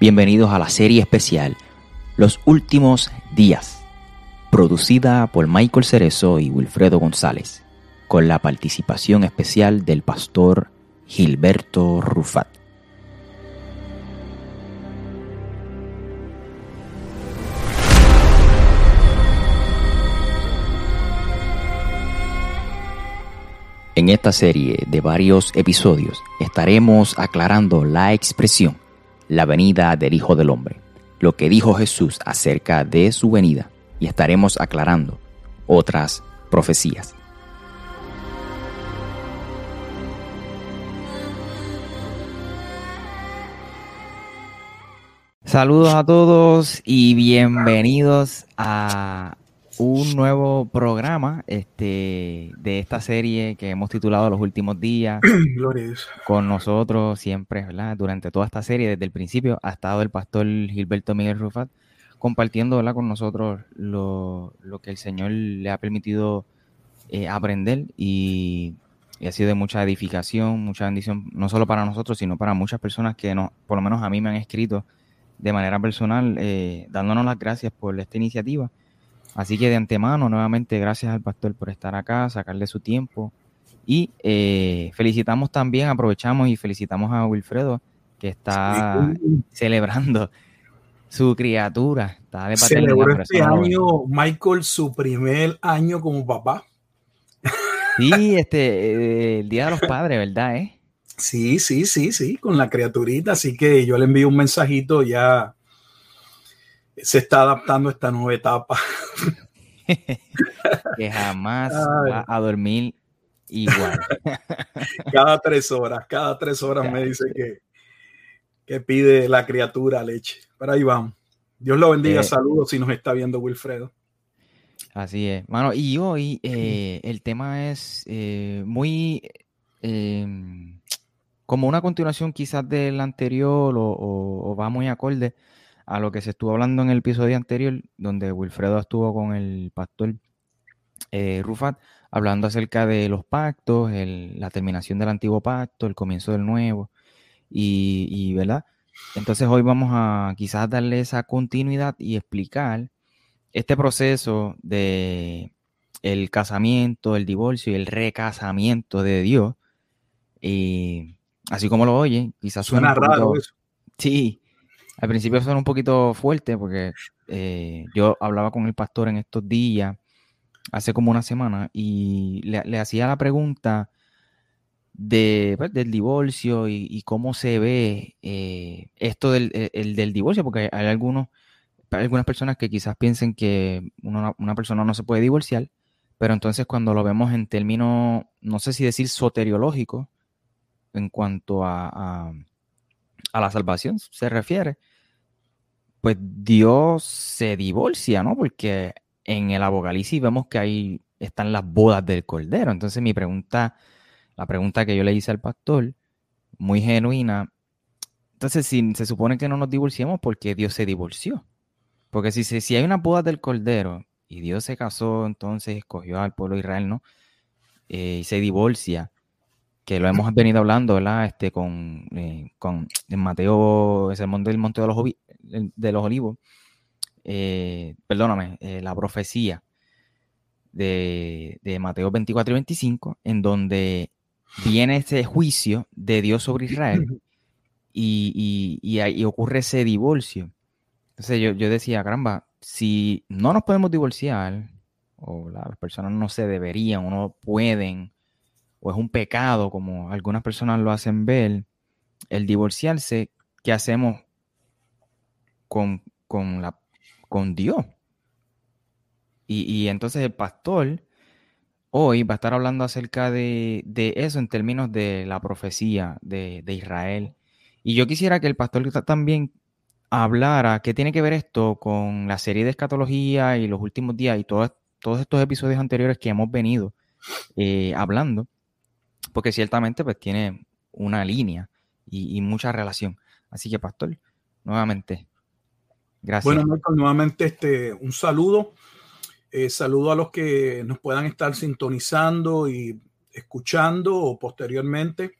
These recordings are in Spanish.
Bienvenidos a la serie especial Los Últimos Días, producida por Michael Cerezo y Wilfredo González, con la participación especial del pastor Gilberto Rufat. En esta serie de varios episodios estaremos aclarando la expresión la venida del Hijo del Hombre, lo que dijo Jesús acerca de su venida, y estaremos aclarando otras profecías. Saludos a todos y bienvenidos a un nuevo programa este, de esta serie que hemos titulado Los Últimos Días. Con nosotros siempre, ¿verdad? Durante toda esta serie, desde el principio, ha estado el pastor Gilberto Miguel Rufat compartiendo ¿verdad? con nosotros lo, que el Señor le ha permitido eh, aprender y, ha sido de mucha edificación, mucha bendición, no solo para nosotros, sino para muchas personas que no, por lo menos a mí me han escrito de manera personal, eh, dándonos las gracias por esta iniciativa Así que de antemano, nuevamente, gracias al pastor por estar acá, sacarle su tiempo. Y eh, felicitamos también, aprovechamos y felicitamos a Wilfredo, que está celebrando su criatura. Está de Celebró este año, Michael, su primer año como papá. Sí, este, eh, el Día de los Padres, ¿verdad? Eh? Sí, sí, sí, sí, con la criaturita. Así que yo le envío un mensajito ya se está adaptando a esta nueva etapa. que jamás va a dormir igual. cada tres horas, cada tres horas me dice que, que pide la criatura leche. Pero ahí vamos. Dios lo bendiga. Eh, Saludos si nos está viendo Wilfredo. Así es, mano. Y hoy eh, el tema es eh, muy como una continuación quizás del anterior o va muy acorde a lo que se estuvo hablando en el episodio anterior, donde Wilfredo estuvo con el pastor eh, Rufat, hablando acerca de los pactos, la terminación del antiguo pacto, el comienzo del nuevo, y, ¿verdad? Entonces hoy vamos a quizás darle esa continuidad y explicar este proceso de el casamiento, el divorcio y el recasamiento de Dios. Y así como lo oye, quizás suena, raro eso. Sí, al principio suena un poquito fuerte porque eh, yo hablaba con el pastor en estos días, hace como una semana, y le, hacía la pregunta de, pues, del divorcio y, cómo se ve eh, esto del, e, del, divorcio, porque hay algunos, algunas personas que quizás piensen que una, persona no se puede divorciar, pero entonces cuando lo vemos en términos, no sé si decir soteriológico, en cuanto a a la salvación se refiere, pues Dios se divorcia, ¿no? Porque en el Apocalipsis vemos que ahí están las bodas del Cordero. Entonces mi pregunta, la pregunta que yo le hice al pastor, muy genuina, entonces si se supone que no nos divorciamos porque Dios se divorció. Porque si, si hay una boda del Cordero y Dios se casó, entonces escogió al pueblo de Israel, ¿no? Eh, y se divorcia que lo hemos venido hablando, ¿verdad? Este, con, eh, con Mateo, el del Monte de los, de los Olivos, eh, perdóname, eh, la profecía de, Mateo 24 y 25, en donde viene ese juicio de Dios sobre Israel y, y, ocurre ese divorcio. Entonces yo, yo, decía, caramba, si no nos podemos divorciar, o las personas no se deberían o no pueden o es un pecado, como algunas personas lo hacen ver, el divorciarse, ¿qué hacemos con, con, la, con Dios? Y, entonces el pastor hoy va a estar hablando acerca de, eso en términos de la profecía de, Israel. Y yo quisiera que el pastor también hablara qué tiene que ver esto con la serie de escatología y los últimos días y todos, estos episodios anteriores que hemos venido eh, hablando porque ciertamente pues tiene una línea y, mucha relación. Así que, Pastor, nuevamente, Bueno, Michael, nuevamente este, un saludo. Eh, saludo a los que nos puedan estar sintonizando y escuchando o posteriormente.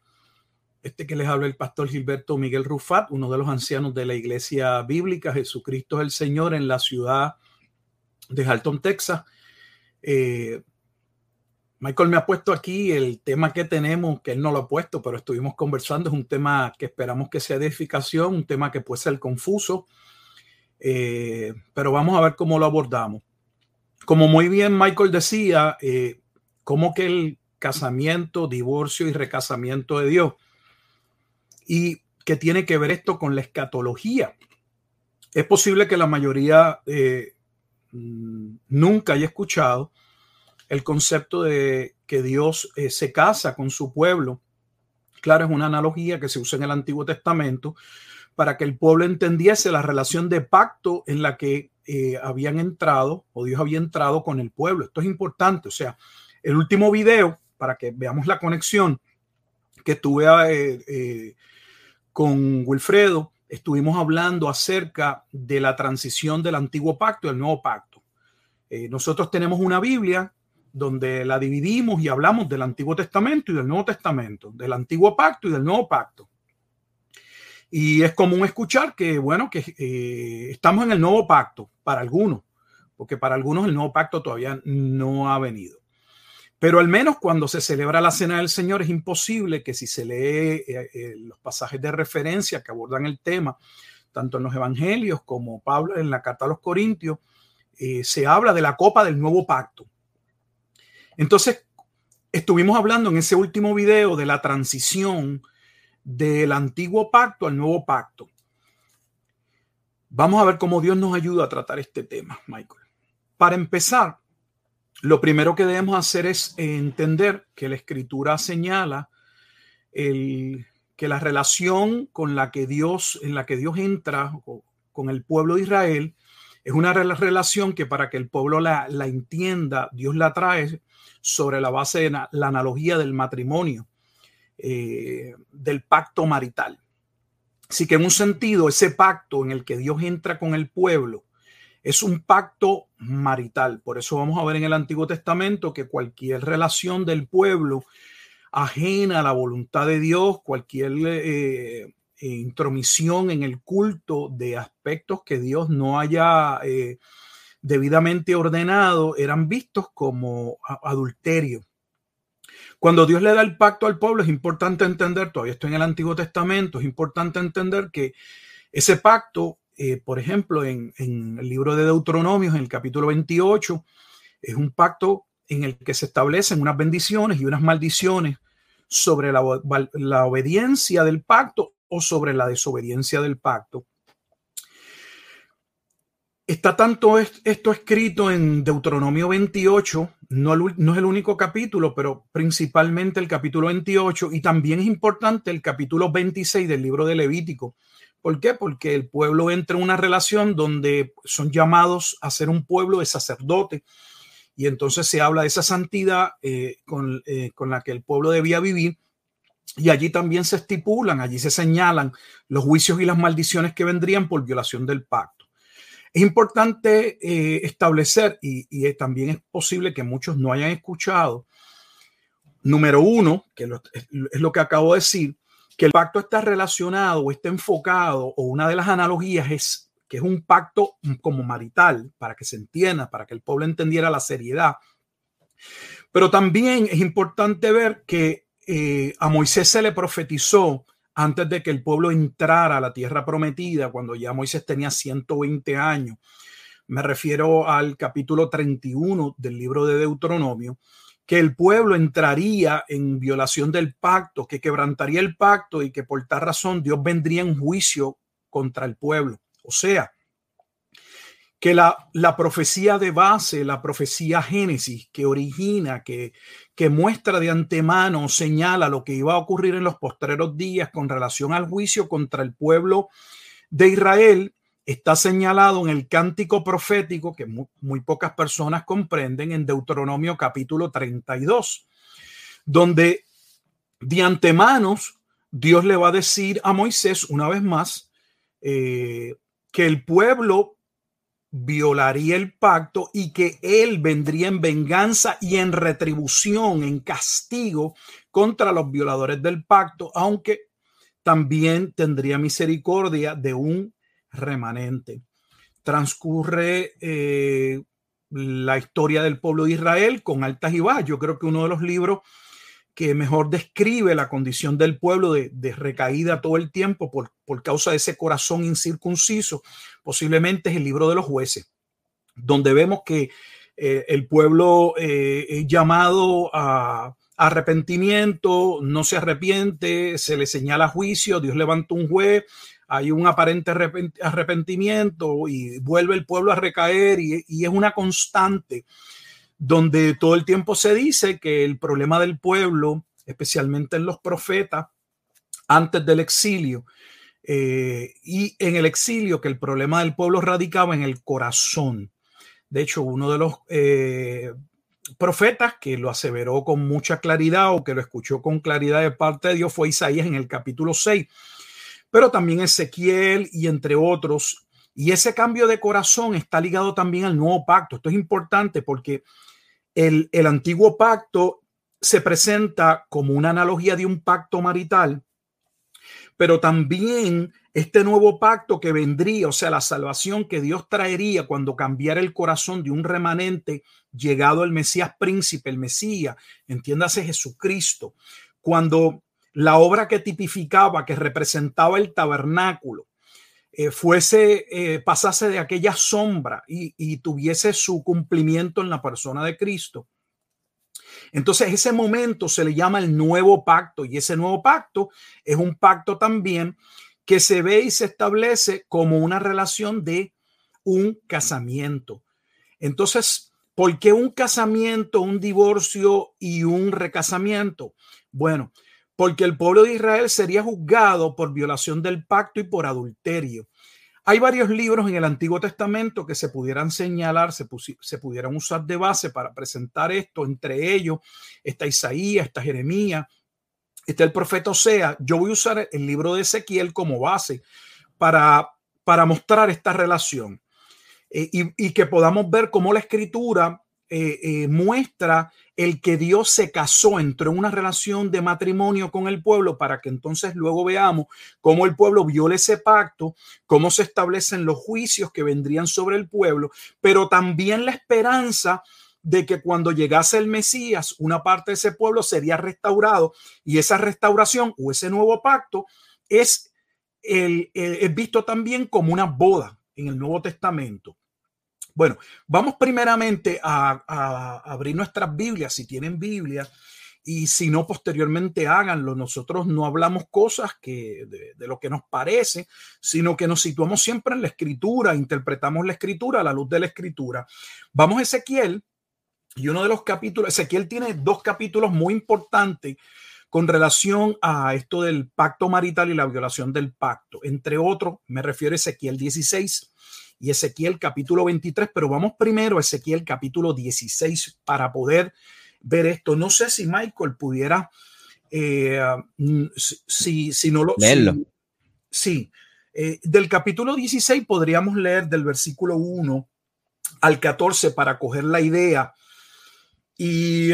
Este que les habla el pastor Gilberto Miguel Rufat, uno de los ancianos de la iglesia bíblica, Jesucristo es el Señor, en la ciudad de Halton, Texas. Eh, Michael me ha puesto aquí el tema que tenemos, que él no lo ha puesto, pero estuvimos conversando, es un tema que esperamos que sea de edificación, un tema que puede ser confuso, eh, pero vamos a ver cómo lo abordamos. Como muy bien Michael decía, eh, como que el casamiento, divorcio y recasamiento de Dios, y que tiene que ver esto con la escatología. Es posible que la mayoría eh, mm, nunca haya escuchado el concepto de que Dios se casa con su pueblo. Claro, es una analogía que se usa en el Antiguo Testamento para que el pueblo entendiese la relación de pacto en la que eh, habían entrado o Dios había entrado con el pueblo. Esto es importante. O sea, el último video, para que veamos la conexión que tuve eh, con Wilfredo, estuvimos hablando acerca de la transición del antiguo pacto el nuevo pacto. nosotros tenemos una Biblia donde la dividimos y hablamos del Antiguo Testamento y del Nuevo Testamento, del Antiguo Pacto y del Nuevo Pacto. Y es común escuchar que, bueno, que eh, estamos en el Nuevo Pacto para algunos, porque para algunos el Nuevo Pacto todavía no ha venido. Pero al menos cuando se celebra la Cena del Señor es imposible que si se lee eh, eh, los pasajes de referencia que abordan el tema, tanto en los Evangelios como Pablo en la Carta a los Corintios, se habla de la copa del nuevo pacto. Entonces, estuvimos hablando en ese último video de la transición del antiguo pacto al nuevo pacto. Vamos a ver cómo Dios nos ayuda a tratar este tema, Michael. Para empezar, lo primero que debemos hacer es entender que la escritura señala el, que la relación con la que Dios, en la que Dios entra con el pueblo de Israel, es una relación que para que el pueblo la, la entienda, Dios la trae sobre la base de la analogía del matrimonio, eh, del pacto marital. Así que en un sentido, ese pacto en el que Dios entra con el pueblo es un pacto marital. Por eso vamos a ver en el Antiguo Testamento que cualquier relación del pueblo ajena a la voluntad de Dios, cualquier eh, intromisión en el culto de aspectos que Dios no haya eh, debidamente ordenado eran vistos como adulterio. Cuando Dios le da el pacto al pueblo, es importante entender, todavía estoy en el Antiguo Testamento, es importante entender que ese pacto, eh, por ejemplo, en, el libro de Deuteronomios, en el capítulo 28, es un pacto en el que se establecen unas bendiciones y unas maldiciones sobre la, la obediencia del pacto o sobre la desobediencia del pacto. Está tanto esto escrito en Deuteronomio 28, no, es el único capítulo, pero principalmente el capítulo 28 y también es importante el capítulo 26 del libro de Levítico. ¿Por qué? Porque el pueblo entra en una relación donde son llamados a ser un pueblo de sacerdote y entonces se habla de esa santidad eh, con, eh, con la que el pueblo debía vivir y allí también se estipulan, allí se señalan los juicios y las maldiciones que vendrían por violación del pacto. Es importante eh, establecer, y, también es posible que muchos no hayan escuchado, número uno, que es lo que acabo de decir, que el pacto está relacionado o está enfocado, o una de las analogías es que es un pacto como marital, para que se entienda, para que el pueblo entendiera la seriedad. Pero también es importante ver que eh, a Moisés se le profetizó antes de que el pueblo entrara a la tierra prometida, cuando ya Moisés tenía 120 años. Me refiero al capítulo 31 del libro de Deuteronomio, que el pueblo entraría en violación del pacto, que quebrantaría el pacto y que por tal razón Dios vendría en juicio contra el pueblo. O sea, que la, la, profecía de base, la profecía Génesis, que origina, que, que muestra de antemano, señala lo que iba a ocurrir en los postreros días con relación al juicio contra el pueblo de Israel, está señalado en el cántico profético que muy, pocas personas comprenden en Deuteronomio capítulo 32, donde de antemano Dios le va a decir a Moisés una vez más eh, que el pueblo violaría el pacto y que él vendría en venganza y en retribución, en castigo contra los violadores del pacto, aunque también tendría misericordia de un remanente. Transcurre eh, la historia del pueblo de Israel con altas y bajas. Yo creo que uno de los libros que mejor describe la condición del pueblo de, recaída todo el tiempo por, por, causa de ese corazón incircunciso, posiblemente es el libro de los jueces, donde vemos que eh, el pueblo eh, llamado a arrepentimiento, no se arrepiente, se le señala juicio, Dios levanta un juez, hay un aparente arrepentimiento y vuelve el pueblo a recaer y, es una constante donde todo el tiempo se dice que el problema del pueblo, especialmente en los profetas, antes del exilio, eh, y en el exilio, que el problema del pueblo radicaba en el corazón. De hecho, uno de los eh, profetas que lo aseveró con mucha claridad o que lo escuchó con claridad de parte de Dios fue Isaías en el capítulo 6 pero también Ezequiel y entre otros. Y ese cambio de corazón está ligado también al nuevo pacto. Esto es importante porque el, el antiguo pacto se presenta como una analogía de un pacto marital, pero también este nuevo pacto que vendría, o sea, la salvación que Dios traería cuando cambiara el corazón de un remanente llegado el Mesías príncipe, el Mesías, entiéndase Jesucristo, cuando la obra que tipificaba, que representaba el tabernáculo, eh, fuese, eh, pasase de aquella sombra y, tuviese su cumplimiento en la persona de Cristo. Entonces ese momento se le llama el nuevo pacto y ese nuevo pacto es un pacto también que se ve y se establece como una relación de un casamiento. Entonces, ¿por qué un casamiento, un divorcio y un recasamiento? Bueno, porque el pueblo de Israel sería juzgado por violación del pacto y por adulterio. Hay varios libros en el Antiguo Testamento que se pudieran señalar, se, pudieran usar de base para presentar esto. Entre ellos está Isaías, está Jeremías, está el profeta Osea. Yo voy a usar el libro de Ezequiel como base para, para mostrar esta relación eh, y, y que podamos ver cómo la escritura eh, eh, muestra el que Dios se casó, entró en una relación de matrimonio con el pueblo para que entonces luego veamos cómo el pueblo viola ese pacto, cómo se establecen los juicios que vendrían sobre el pueblo, pero también la esperanza de que cuando llegase el Mesías, una parte de ese pueblo sería restaurado y esa restauración o ese nuevo pacto es, el, es visto también como una boda en el Nuevo Testamento. Bueno, vamos primeramente a, abrir nuestras Biblias, si tienen Biblia, y si no, posteriormente háganlo. Nosotros no hablamos cosas que de, lo que nos parece, sino que nos situamos siempre en la escritura, interpretamos la escritura a la luz de la escritura. Vamos a Ezequiel, y uno de los capítulos, Ezequiel tiene dos capítulos muy importantes con relación a esto del pacto marital y la violación del pacto. Entre otros, me refiero a Ezequiel 16 y Ezequiel capítulo 23, pero vamos primero a Ezequiel capítulo 16 para poder ver esto. No sé si Michael pudiera, eh, mm, si, si, no lo... Sí, eh, del capítulo 16 podríamos leer del versículo 1 al 14 para coger la idea. Y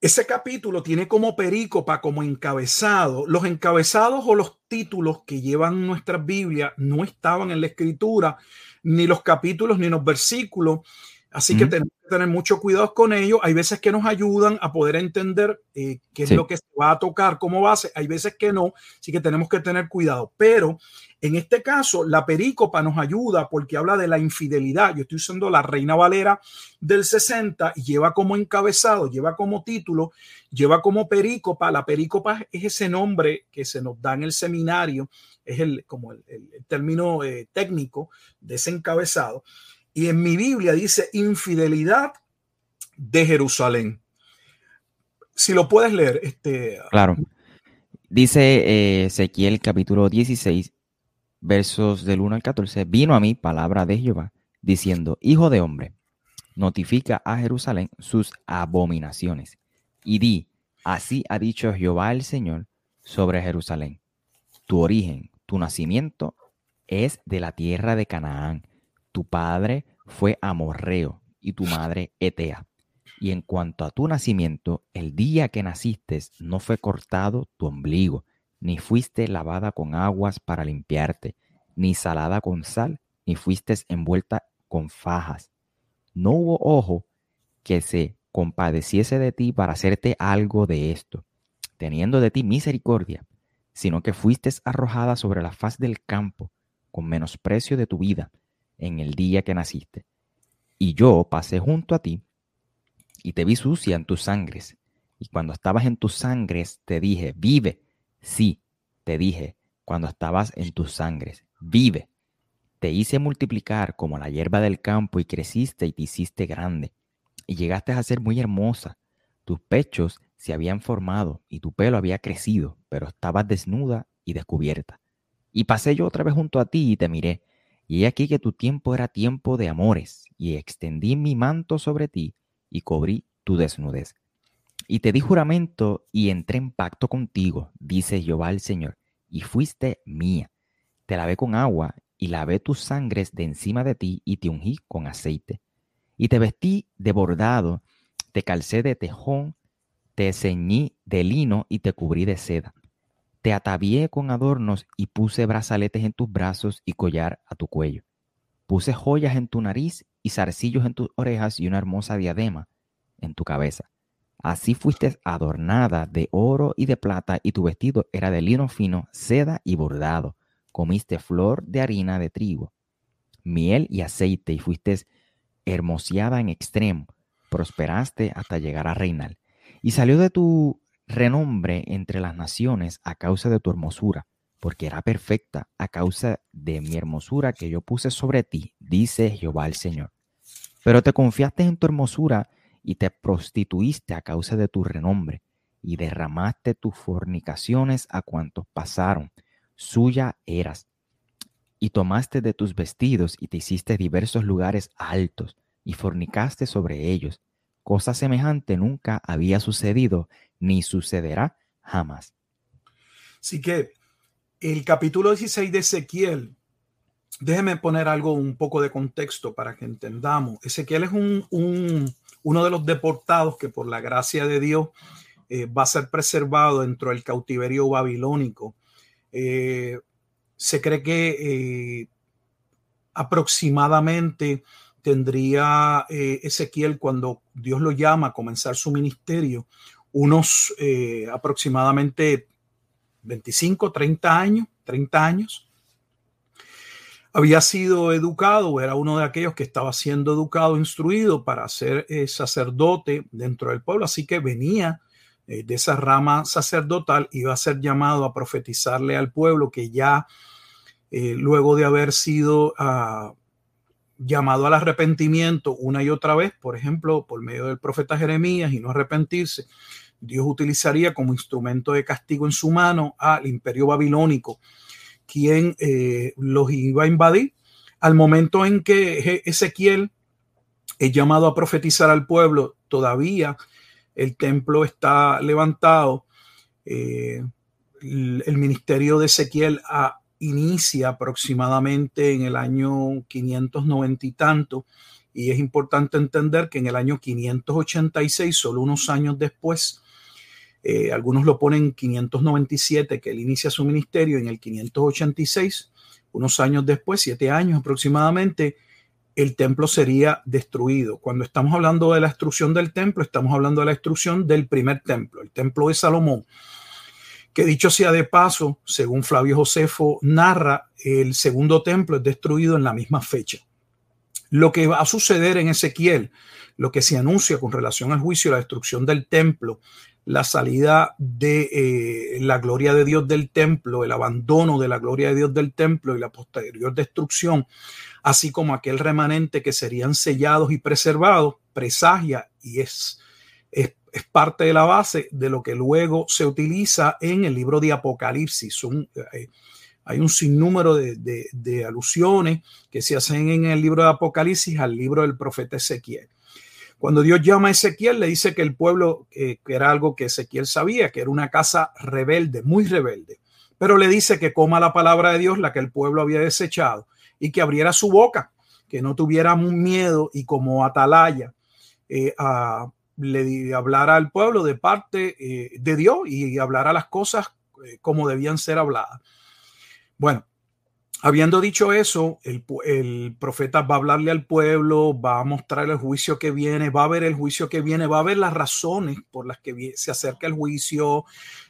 ese capítulo tiene como perícopa, como encabezado, los encabezados o los títulos que llevan nuestras Biblias no estaban en la escritura, ni los capítulos ni los versículos. Así que tenemos que tener mucho cuidado con ellos. Hay veces que nos ayudan a poder entender eh, qué es lo que se va a tocar como base. Hay veces que no, así que tenemos que tener cuidado. Pero en este caso, la perícopa nos ayuda porque habla de la infidelidad. Yo estoy usando la Reina Valera del 60 y lleva como encabezado, lleva como título, lleva como perícopa. La perícopa es ese nombre que se nos da en el seminario, es el, como el, término eh, técnico de ese encabezado. Y en mi Biblia dice infidelidad de Jerusalén. Si lo puedes leer, este. Claro. Dice eh, Ezequiel capítulo 16, versos del 1 al 14, vino a mí palabra de Jehová, diciendo, Hijo de hombre, notifica a Jerusalén sus abominaciones, y di, así ha dicho Jehová el Señor sobre Jerusalén, tu origen, tu nacimiento es de la tierra de Canaán, tu padre fue amorreo y tu madre etea. Y en cuanto a tu nacimiento, el día que naciste no fue cortado tu ombligo, ni fuiste lavada con aguas para limpiarte, ni salada con sal, ni fuiste envuelta con fajas. No hubo ojo que se compadeciese de ti para hacerte algo de esto, teniendo de ti misericordia, sino que fuiste arrojada sobre la faz del campo con menosprecio de tu vida en el día que naciste. Y yo pasé junto a ti y te vi sucia en tus sangres. Y cuando estabas en tus sangres te dije, vive. Sí, te dije, cuando estabas en tus sangres, vive. Te hice multiplicar como la hierba del campo y creciste y te hiciste grande. Y llegaste a ser muy hermosa. Tus pechos se habían formado y tu pelo había crecido, pero estabas desnuda y descubierta. Y pasé yo otra vez junto a ti y te miré. Y he aquí que tu tiempo era tiempo de amores, y extendí mi manto sobre ti y cubrí tu desnudez. Y te di juramento y entré en pacto contigo, dice Jehová el Señor, y fuiste mía. Te lavé con agua y lavé tus sangres de encima de ti y te ungí con aceite. Y te vestí de bordado, te calcé de tejón, te ceñí de lino y te cubrí de seda. Te atavié con adornos y puse brazaletes en tus brazos y collar a tu cuello. Puse joyas en tu nariz y zarcillos en tus orejas y una hermosa diadema en tu cabeza. Así fuiste adornada de oro y de plata y tu vestido era de lino fino, seda y bordado. Comiste flor de harina de trigo, miel y aceite y fuiste hermoseada en extremo. Prosperaste hasta llegar a reinar. Y salió de tu renombre entre las naciones a causa de tu hermosura, porque era perfecta a causa de mi hermosura que yo puse sobre ti, dice Jehová el Señor. Pero te confiaste en tu hermosura y te prostituiste a causa de tu renombre, y derramaste tus fornicaciones a cuantos pasaron, suya eras. Y tomaste de tus vestidos y te hiciste diversos lugares altos, y fornicaste sobre ellos. Cosa semejante nunca había sucedido ni sucederá jamás. Así que el capítulo 16 de Ezequiel, déjeme poner algo, un poco de contexto para que entendamos. Ezequiel es un, uno de los deportados que por la gracia de Dios eh, va a ser preservado dentro del cautiverio babilónico. Eh, se cree que eh, aproximadamente tendría Ezequiel cuando Dios lo llama a comenzar su ministerio unos eh, aproximadamente 25, 30 años, 30 años. Había sido educado, era uno de aquellos que estaba siendo educado, instruido para ser eh, sacerdote dentro del pueblo, así que venía eh, de esa rama sacerdotal, iba a ser llamado a profetizarle al pueblo que ya luego de haber sido ah, llamado al arrepentimiento una y otra vez, por ejemplo, por medio del profeta Jeremías y no arrepentirse, Dios utilizaría como instrumento de castigo en su mano al imperio babilónico, quien eh, los iba a invadir. Al momento en que Ezequiel es llamado a profetizar al pueblo, todavía el templo está levantado. Eh, el, ministerio de Ezequiel a, inicia aproximadamente en el año 590 y tanto, y es importante entender que en el año 586, solo unos años después, eh, algunos lo ponen 597, que él inicia su ministerio, en el 586, unos años después, siete años aproximadamente, el templo sería destruido. Cuando estamos hablando de la destrucción del templo, estamos hablando de la destrucción del primer templo, el templo de Salomón que dicho sea de paso, según Flavio Josefo narra, el segundo templo es destruido en la misma fecha. Lo que va a suceder en Ezequiel, lo que se anuncia con relación al juicio, la destrucción del templo, la salida de eh, la gloria de Dios del templo, el abandono de la gloria de Dios del templo y la posterior destrucción, así como aquel remanente que serían sellados y preservados, presagia y es, es es parte de la base de lo que luego se utiliza en el libro de Apocalipsis. Eh, hay un sinnúmero de, alusiones que se hacen en el libro de Apocalipsis al libro del profeta Ezequiel. Cuando Dios llama a Ezequiel, le dice que el pueblo, que era algo que Ezequiel sabía, que era una casa rebelde, muy rebelde, pero le dice que coma la palabra de Dios, la que el pueblo había desechado, y que abriera su boca, que no tuviera miedo y como atalaya eh, a, le hablar al pueblo de parte eh, de Dios y hablar a las cosas eh, como debían ser habladas. Bueno, Habiendo dicho eso, el, profeta va a hablarle al pueblo, va a mostrar el juicio que viene, va a ver el juicio que viene, va a ver las razones por las que se acerca el juicio.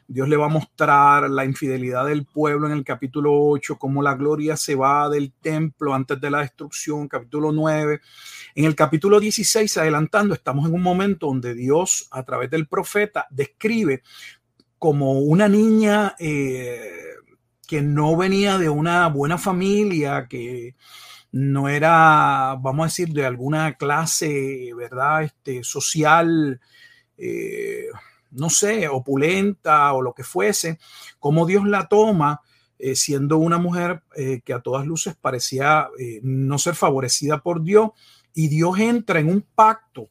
Dios le va a mostrar la infidelidad del pueblo en el capítulo 8, cómo la gloria se va del templo antes de la destrucción, capítulo 9. En el capítulo 16, adelantando, estamos en un momento donde Dios, a través del profeta, describe como una niña... Eh, que no venía de una buena familia, que no era, vamos a decir, de alguna clase, ¿verdad? Este, social, eh, no sé, opulenta o lo que fuese, como Dios la toma eh, siendo una mujer que a todas luces parecía no ser favorecida por Dios y Dios entra en un pacto.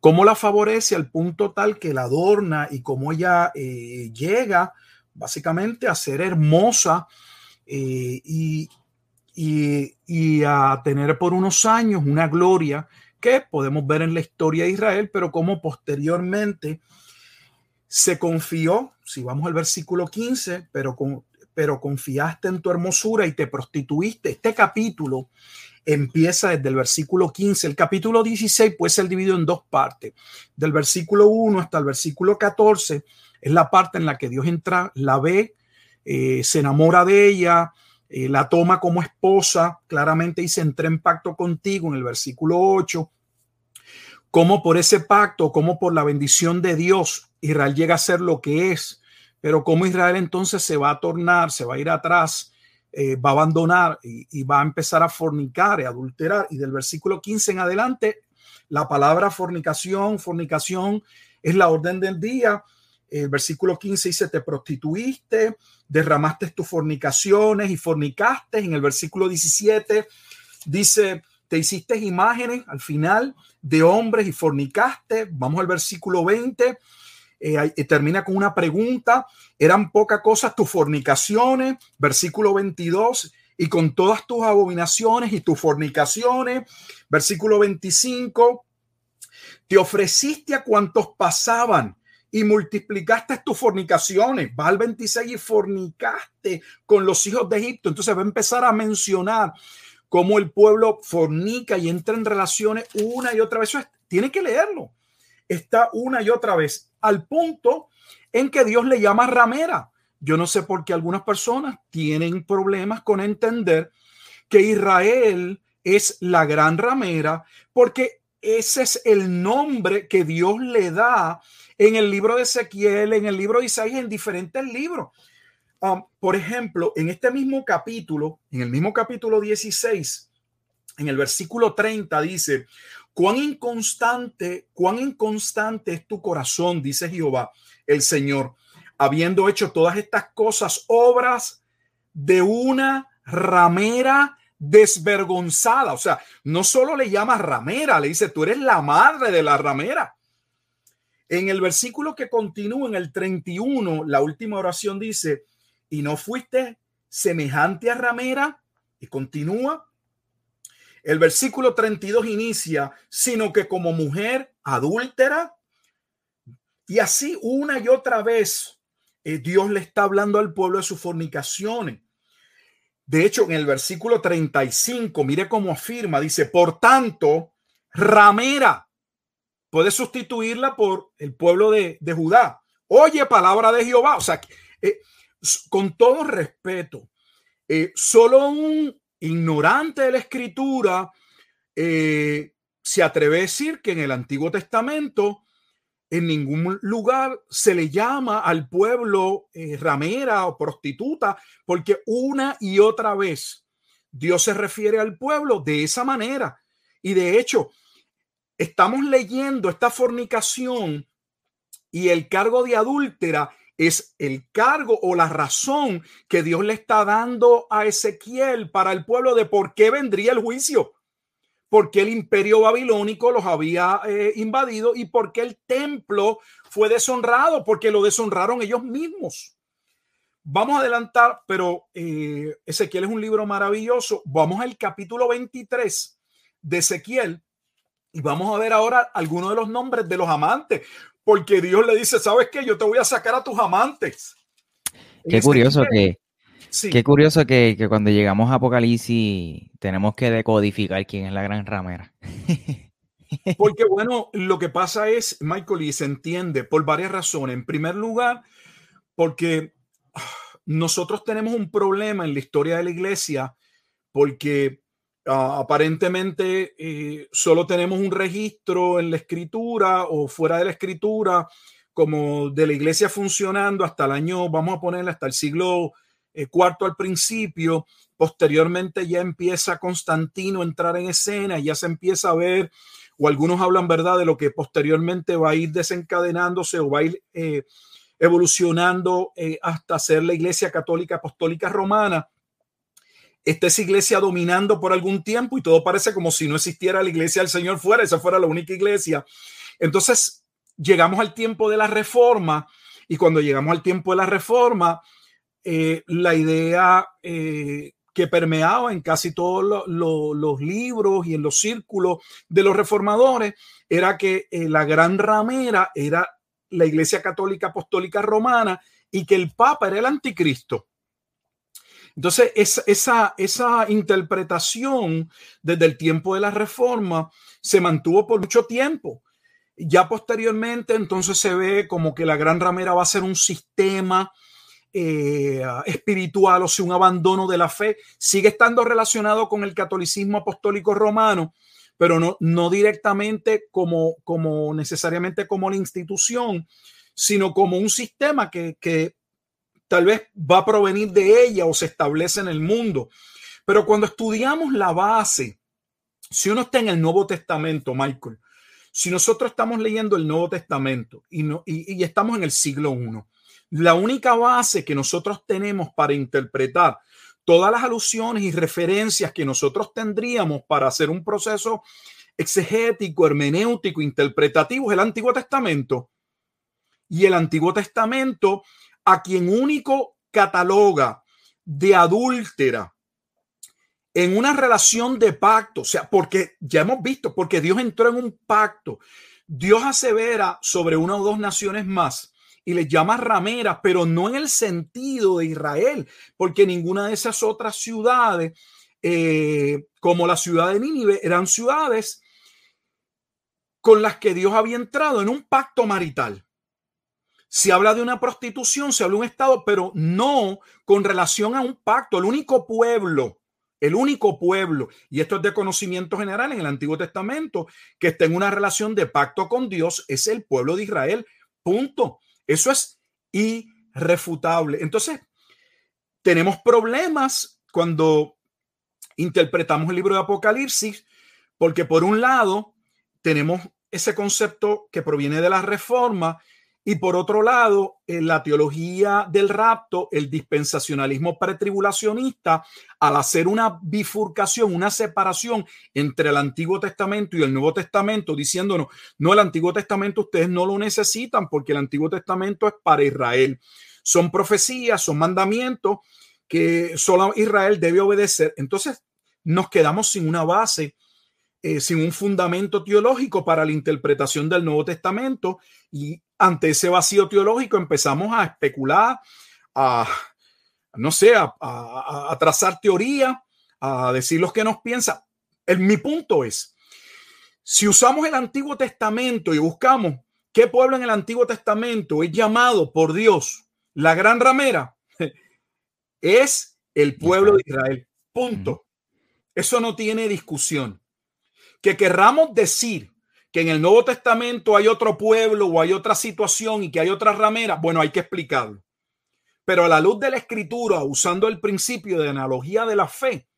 Cómo la favorece al punto tal que la adorna y cómo ella llega básicamente a ser hermosa eh, y, a tener por unos años una gloria que podemos ver en la historia de Israel, pero como posteriormente se confió, si vamos al versículo 15, pero, pero confiaste en tu hermosura y te prostituiste. Este capítulo empieza desde el versículo 15. El capítulo 16 puede ser dividido en dos partes. Del versículo 1 hasta el versículo 14 es la parte en la que Dios entra, la ve, eh, se enamora de ella, eh, la toma como esposa, claramente dice, entré en pacto contigo en el versículo 8. Como por ese pacto, como por la bendición de Dios, Israel llega a ser lo que es, pero como Israel entonces se va a tornar, se va a ir atrás, eh, va a abandonar y, y, va a empezar a fornicar y adulterar. Y del versículo 15 en adelante, la palabra fornicación, fornicación es la orden del día el versículo 15 dice, te prostituiste, derramaste tus fornicaciones y fornicaste. En el versículo 17 dice, te hiciste imágenes al final de hombres y fornicaste. Vamos al versículo 20. Eh, termina con una pregunta. Eran poca cosa tus fornicaciones. Versículo 22. Y con todas tus abominaciones y tus fornicaciones. Versículo 25. Te ofreciste a cuantos pasaban y multiplicaste tus fornicaciones. Va al 26 y fornicaste con los hijos de Egipto. Entonces va a empezar a mencionar cómo el pueblo fornica y entra en relaciones una y otra vez. Eso tiene que leerlo. Está una y otra vez al punto en que Dios le llama ramera. Yo no sé por qué algunas personas tienen problemas con entender que Israel es la gran ramera, porque ese es el nombre que Dios le da en el libro de Ezequiel, en el libro de Isaías, en diferentes libros. Um, por ejemplo, en este mismo capítulo, en el mismo capítulo 16, en el versículo 30 dice, cuán inconstante, cuán inconstante es tu corazón, dice Jehová, el Señor, habiendo hecho todas estas cosas, obras de una ramera desvergonzada. O sea, no solo le llama ramera, le dice, tú eres la madre de la ramera. En el versículo que continúa en el 31, la última oración dice, y no fuiste semejante a ramera, y continúa. El versículo 32 inicia, sino que como mujer adúltera, y así una y otra vez eh, Dios le está hablando al pueblo de sus fornicaciones. De hecho, en el versículo 35, mire cómo afirma, dice, por tanto, ramera, puede sustituirla por el pueblo de, Judá. Oye, palabra de Jehová. O sea, eh, con todo respeto, eh, solo un ignorante de la escritura eh, se atreve a decir que en el Antiguo Testamento en ningún lugar se le llama al pueblo ramera o prostituta, porque una y otra vez Dios se refiere al pueblo de esa manera. Y de hecho, estamos leyendo esta fornicación y el cargo de adúltera es el cargo o la razón que Dios le está dando a Ezequiel para el pueblo de por qué vendría el juicio, porque el imperio babilónico los había eh, invadido y porque el templo fue deshonrado, porque lo deshonraron ellos mismos. Vamos a adelantar, pero eh, Ezequiel es un libro maravilloso. Vamos al capítulo 23 de Ezequiel y vamos a ver ahora algunos de los nombres de los amantes, porque Dios le dice, ¿sabes qué? Yo te voy a sacar a tus amantes. Qué curioso que, Qué curioso que, cuando llegamos a Apocalipsis tenemos que decodificar quién es la gran ramera. Porque bueno, lo que pasa es, Michael, y se entiende por varias razones. En primer lugar, porque ah, nosotros tenemos un problema en la historia de la iglesia, porque ah, aparentemente eh, solo tenemos un registro en la escritura o fuera de la escritura, como de la iglesia funcionando hasta el año, vamos a ponerle hasta el siglo eh, cuarto al principio, posteriormente ya empieza Constantino a entrar en escena, ya se empieza a ver, o algunos hablan, ¿verdad?, de lo que posteriormente va a ir desencadenándose o va a ir eh, evolucionando eh, hasta ser la Iglesia Católica Apostólica Romana. Esta es iglesia dominando por algún tiempo y todo parece como si no existiera la iglesia del Señor fuera, esa fuera la única iglesia. Entonces, llegamos al tiempo de la reforma y cuando llegamos al tiempo de la reforma, eh, la idea eh, que permeaba en casi todos los libros y en los círculos de los reformadores era que eh, la gran ramera era la Iglesia Católica Apostólica Romana y que el Papa era el anticristo. Entonces, esa, esa interpretación desde el tiempo de la Reforma se mantuvo por mucho tiempo. Ya posteriormente, entonces se ve como que la gran ramera va a ser un sistema eh, espiritual o sea, un abandono de la fe, sigue estando relacionado con el catolicismo apostólico romano, pero no, no directamente como, como necesariamente como la institución, sino como un sistema que, que tal vez va a provenir de ella o se establece en el mundo. Pero cuando estudiamos la base, si uno está en el Nuevo Testamento, Michael, si nosotros estamos leyendo el Nuevo Testamento y, no, y, estamos en el siglo I, la única base que nosotros tenemos para interpretar todas las alusiones y referencias que nosotros tendríamos para hacer un proceso exegético, hermenéutico, interpretativo es el Antiguo Testamento. Y el Antiguo Testamento, a quien único cataloga de adúltera en una relación de pacto, o sea, porque ya hemos visto, porque Dios entró en un pacto, Dios asevera sobre una o dos naciones más y les llama rameras, pero no en el sentido de Israel, porque ninguna de esas otras ciudades, eh, como la ciudad de Nínive, eran ciudades con las que Dios había entrado en un pacto marital. Se habla de una prostitución, se habla de un estado, pero no con relación a un pacto. El único pueblo, el único pueblo, y esto es de conocimiento general en el Antiguo Testamento, que está en una relación de pacto con Dios, es el pueblo de Israel. Punto. Eso es irrefutable. Entonces, tenemos problemas cuando interpretamos el libro de Apocalipsis, porque por un lado tenemos ese concepto que proviene de la reforma y por otro lado, en la teología del rapto, el dispensacionalismo pretribulacionista, al hacer una bifurcación, una separación entre el Antiguo Testamento y el Nuevo Testamento, diciéndonos, no, el Antiguo Testamento ustedes no lo necesitan porque el Antiguo Testamento es para Israel. Son profecías, son mandamientos que solo Israel debe obedecer. Entonces, nos quedamos sin una base eh, sin un fundamento teológico para la interpretación del Nuevo Testamento y ante ese vacío teológico empezamos a especular, a, no sé, a, trazar teoría, a decir lo que nos piensa. El, mi punto es, si usamos el Antiguo Testamento y buscamos qué pueblo en el Antiguo Testamento es llamado por Dios la gran ramera, es el pueblo de Israel. Punto. Eso no tiene discusión. Que querramos decir que en el Nuevo Testamento hay otro pueblo o hay otra situación y que hay otra ramera, bueno, hay que explicarlo. Pero a la luz de la escritura, usando el principio de analogía de la fe,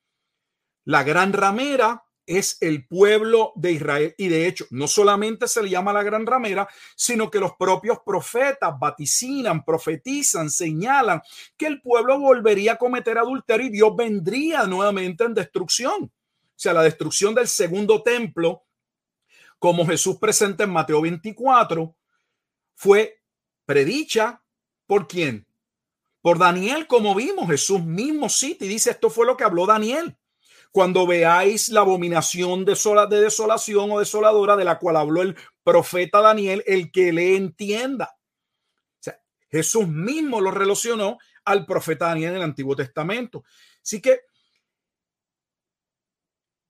la gran ramera es el pueblo de Israel. Y de hecho, no solamente se le llama la gran ramera, sino que los propios profetas vaticinan, profetizan, señalan que el pueblo volvería a cometer adulterio y Dios vendría nuevamente en destrucción. O sea, la destrucción del segundo templo como Jesús presenta en Mateo 24, fue predicha por quién? Por Daniel, como vimos, Jesús mismo cita y dice, esto fue lo que habló Daniel. Cuando veáis la abominación de, de desolación o desoladora de la cual habló el profeta Daniel, el que le entienda. Jesús mismo lo relacionó al profeta Daniel en el Antiguo Testamento. Así que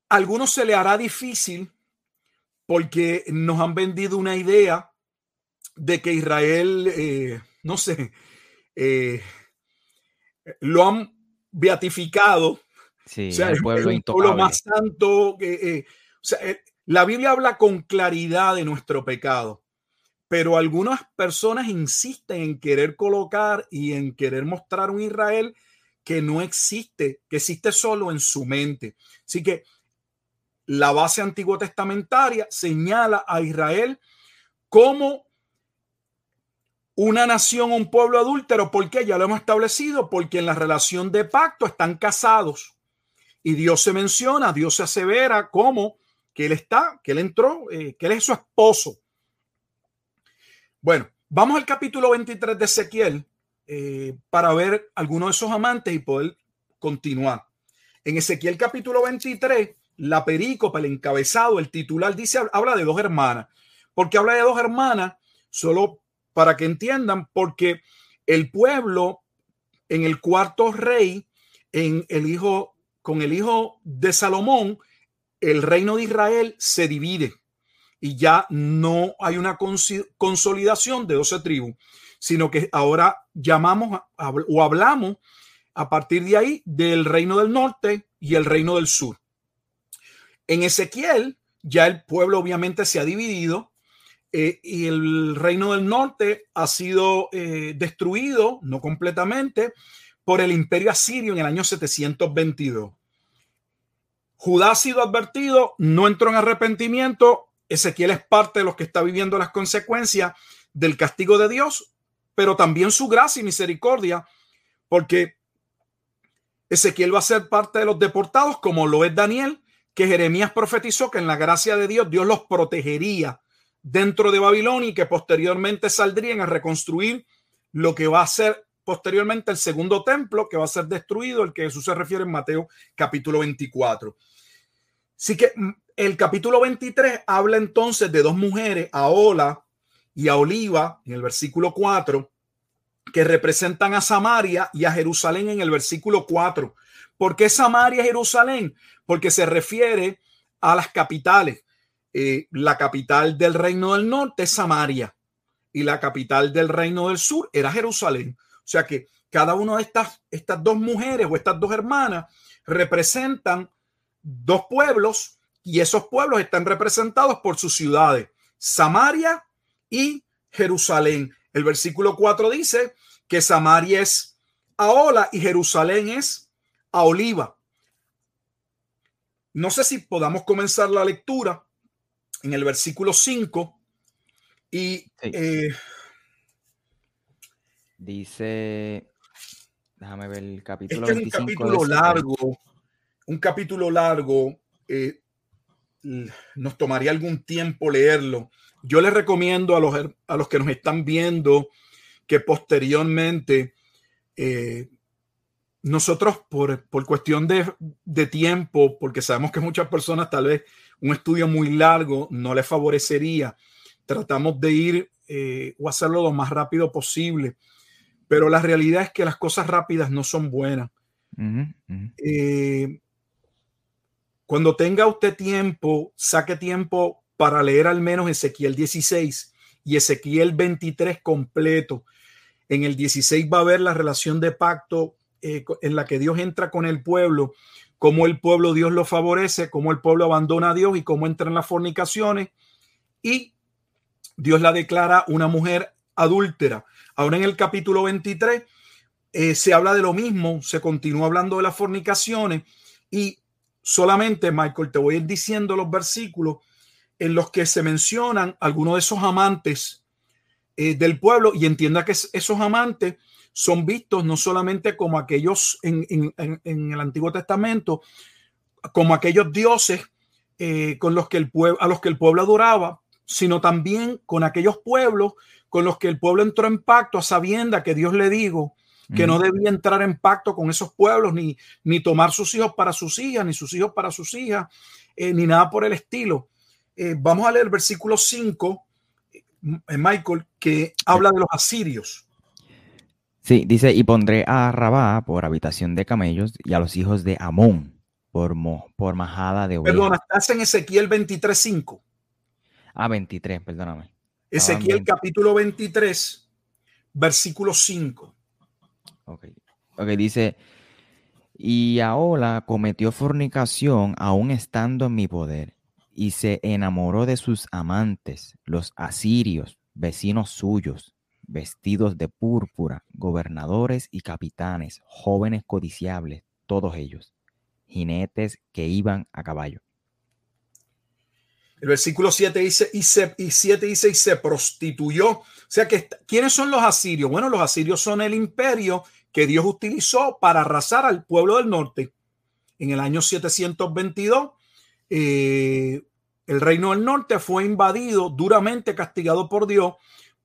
a algunos se le hará difícil porque nos han vendido una idea de que Israel, eh, no sé, eh, lo han beatificado. Sí, el pueblo, el pueblo más santo. Eh, o sea, la Biblia habla con claridad de nuestro pecado, pero algunas personas insisten en querer colocar y en querer mostrar un Israel que no existe, que existe solo en su mente. Así que la base antiguo testamentaria señala a Israel como una nación, un pueblo adúltero. ¿Por qué? Ya lo hemos establecido, porque en la relación de pacto están casados. Y Dios se menciona, Dios se asevera como que Él está, que Él entró, eh, que Él es su esposo. Bueno, vamos al capítulo 23 de Ezequiel eh, para ver algunos de esos amantes y poder continuar. En Ezequiel capítulo 23 la perícopa, el encabezado, el titular, dice, habla de dos hermanas. porque habla de dos hermanas? Solo para que entiendan, porque el pueblo en el cuarto rey, en el hijo, con el hijo de Salomón, el reino de Israel se divide y ya no hay una consolidación de 12 tribus, sino que ahora llamamos o hablamos a partir de ahí del reino del norte y el reino del sur. En Ezequiel ya el pueblo obviamente se ha dividido eh, y el reino del norte ha sido eh, destruido, no completamente, por el imperio asirio en el año 722. Judá ha sido advertido, no entró en arrepentimiento. Ezequiel es parte de los que está viviendo las consecuencias del castigo de Dios, pero también su gracia y misericordia, porque Ezequiel va a ser parte de los deportados, como lo es Daniel, que Jeremías profetizó que en la gracia de Dios Dios los protegería dentro de Babilonia y que posteriormente saldrían a reconstruir lo que va a ser posteriormente el segundo templo que va a ser destruido, el que Jesús se refiere en Mateo capítulo 24. Así que mm, el capítulo 23 habla entonces de dos mujeres, a Ola y a Oliva, en el versículo 4, que representan a Samaria y a Jerusalén en el versículo 4. ¿Por qué Samaria y Jerusalén? Porque se refiere a las capitales. Eh, la capital del reino del norte es Samaria y la capital del reino del sur era Jerusalén. O sea que cada una de estas, estas dos mujeres o estas dos hermanas representan dos pueblos y esos pueblos están representados por sus ciudades, Samaria y Jerusalén. El versículo 4 dice que Samaria es Aola y Jerusalén es a Oliva. No sé si podamos comenzar la lectura en el versículo 5 y eh, dice, déjame ver el capítulo. es un capítulo largo, un capítulo largo. Eh, nos tomaría algún tiempo leerlo. Yo les recomiendo a los, a los que nos están viendo que posteriormente eh, nosotros por, cuestión de, tiempo, porque sabemos que muchas personas tal vez un estudio muy largo no les favorecería, tratamos de ir eh, o hacerlo lo más rápido posible, pero la realidad es que las cosas rápidas no son buenas. Eh, cuando tenga usted tiempo, saque tiempo para leer al menos Ezequiel 16 y Ezequiel 23 completo. En el 16 va a ver la relación de pacto eh, en la que Dios entra con el pueblo, cómo el pueblo Dios lo favorece, cómo el pueblo abandona a Dios y cómo entra en las fornicaciones. Y Dios la declara una mujer adúltera. Ahora en el capítulo 23 eh, se habla de lo mismo, se continúa hablando de las fornicaciones y solamente, Michael, te voy a ir diciendo los versículos en los que se mencionan algunos de esos amantes eh, del pueblo y entienda que esos amantes son vistos no solamente como aquellos en, el Antiguo Testamento, como aquellos dioses eh, con los que el pueblo, a los que el pueblo adoraba, sino también con aquellos pueblos con los que el pueblo entró en pacto a sabienda que Dios le dijo que no debía entrar en pacto con esos pueblos, ni, ni tomar sus hijos para sus hijas, ni sus hijos para sus hijas, eh, ni nada por el estilo. Eh, vamos a leer el versículo 5, Michael, que habla de los asirios. Sí, dice, y pondré a Rabá por habitación de camellos y a los hijos de Amón por, por majada de ovejas. Perdona, estás en Ezequiel 23.5. Ah, 23, perdóname. Ezequiel capítulo 23, versículo 5. Ok, ok, dice, y ahora cometió fornicación aún estando en mi poder y se enamoró de sus amantes, los asirios, vecinos suyos, vestidos de púrpura, gobernadores y capitanes, jóvenes codiciables, todos ellos, jinetes que iban a caballo. El versículo 7 dice, y, se, y 7 dice, y se prostituyó. O sea que, ¿quiénes son los asirios? Bueno, los asirios son el imperio que Dios utilizó para arrasar al pueblo del norte. En el año 722, eh, el reino del norte fue invadido, duramente castigado por Dios,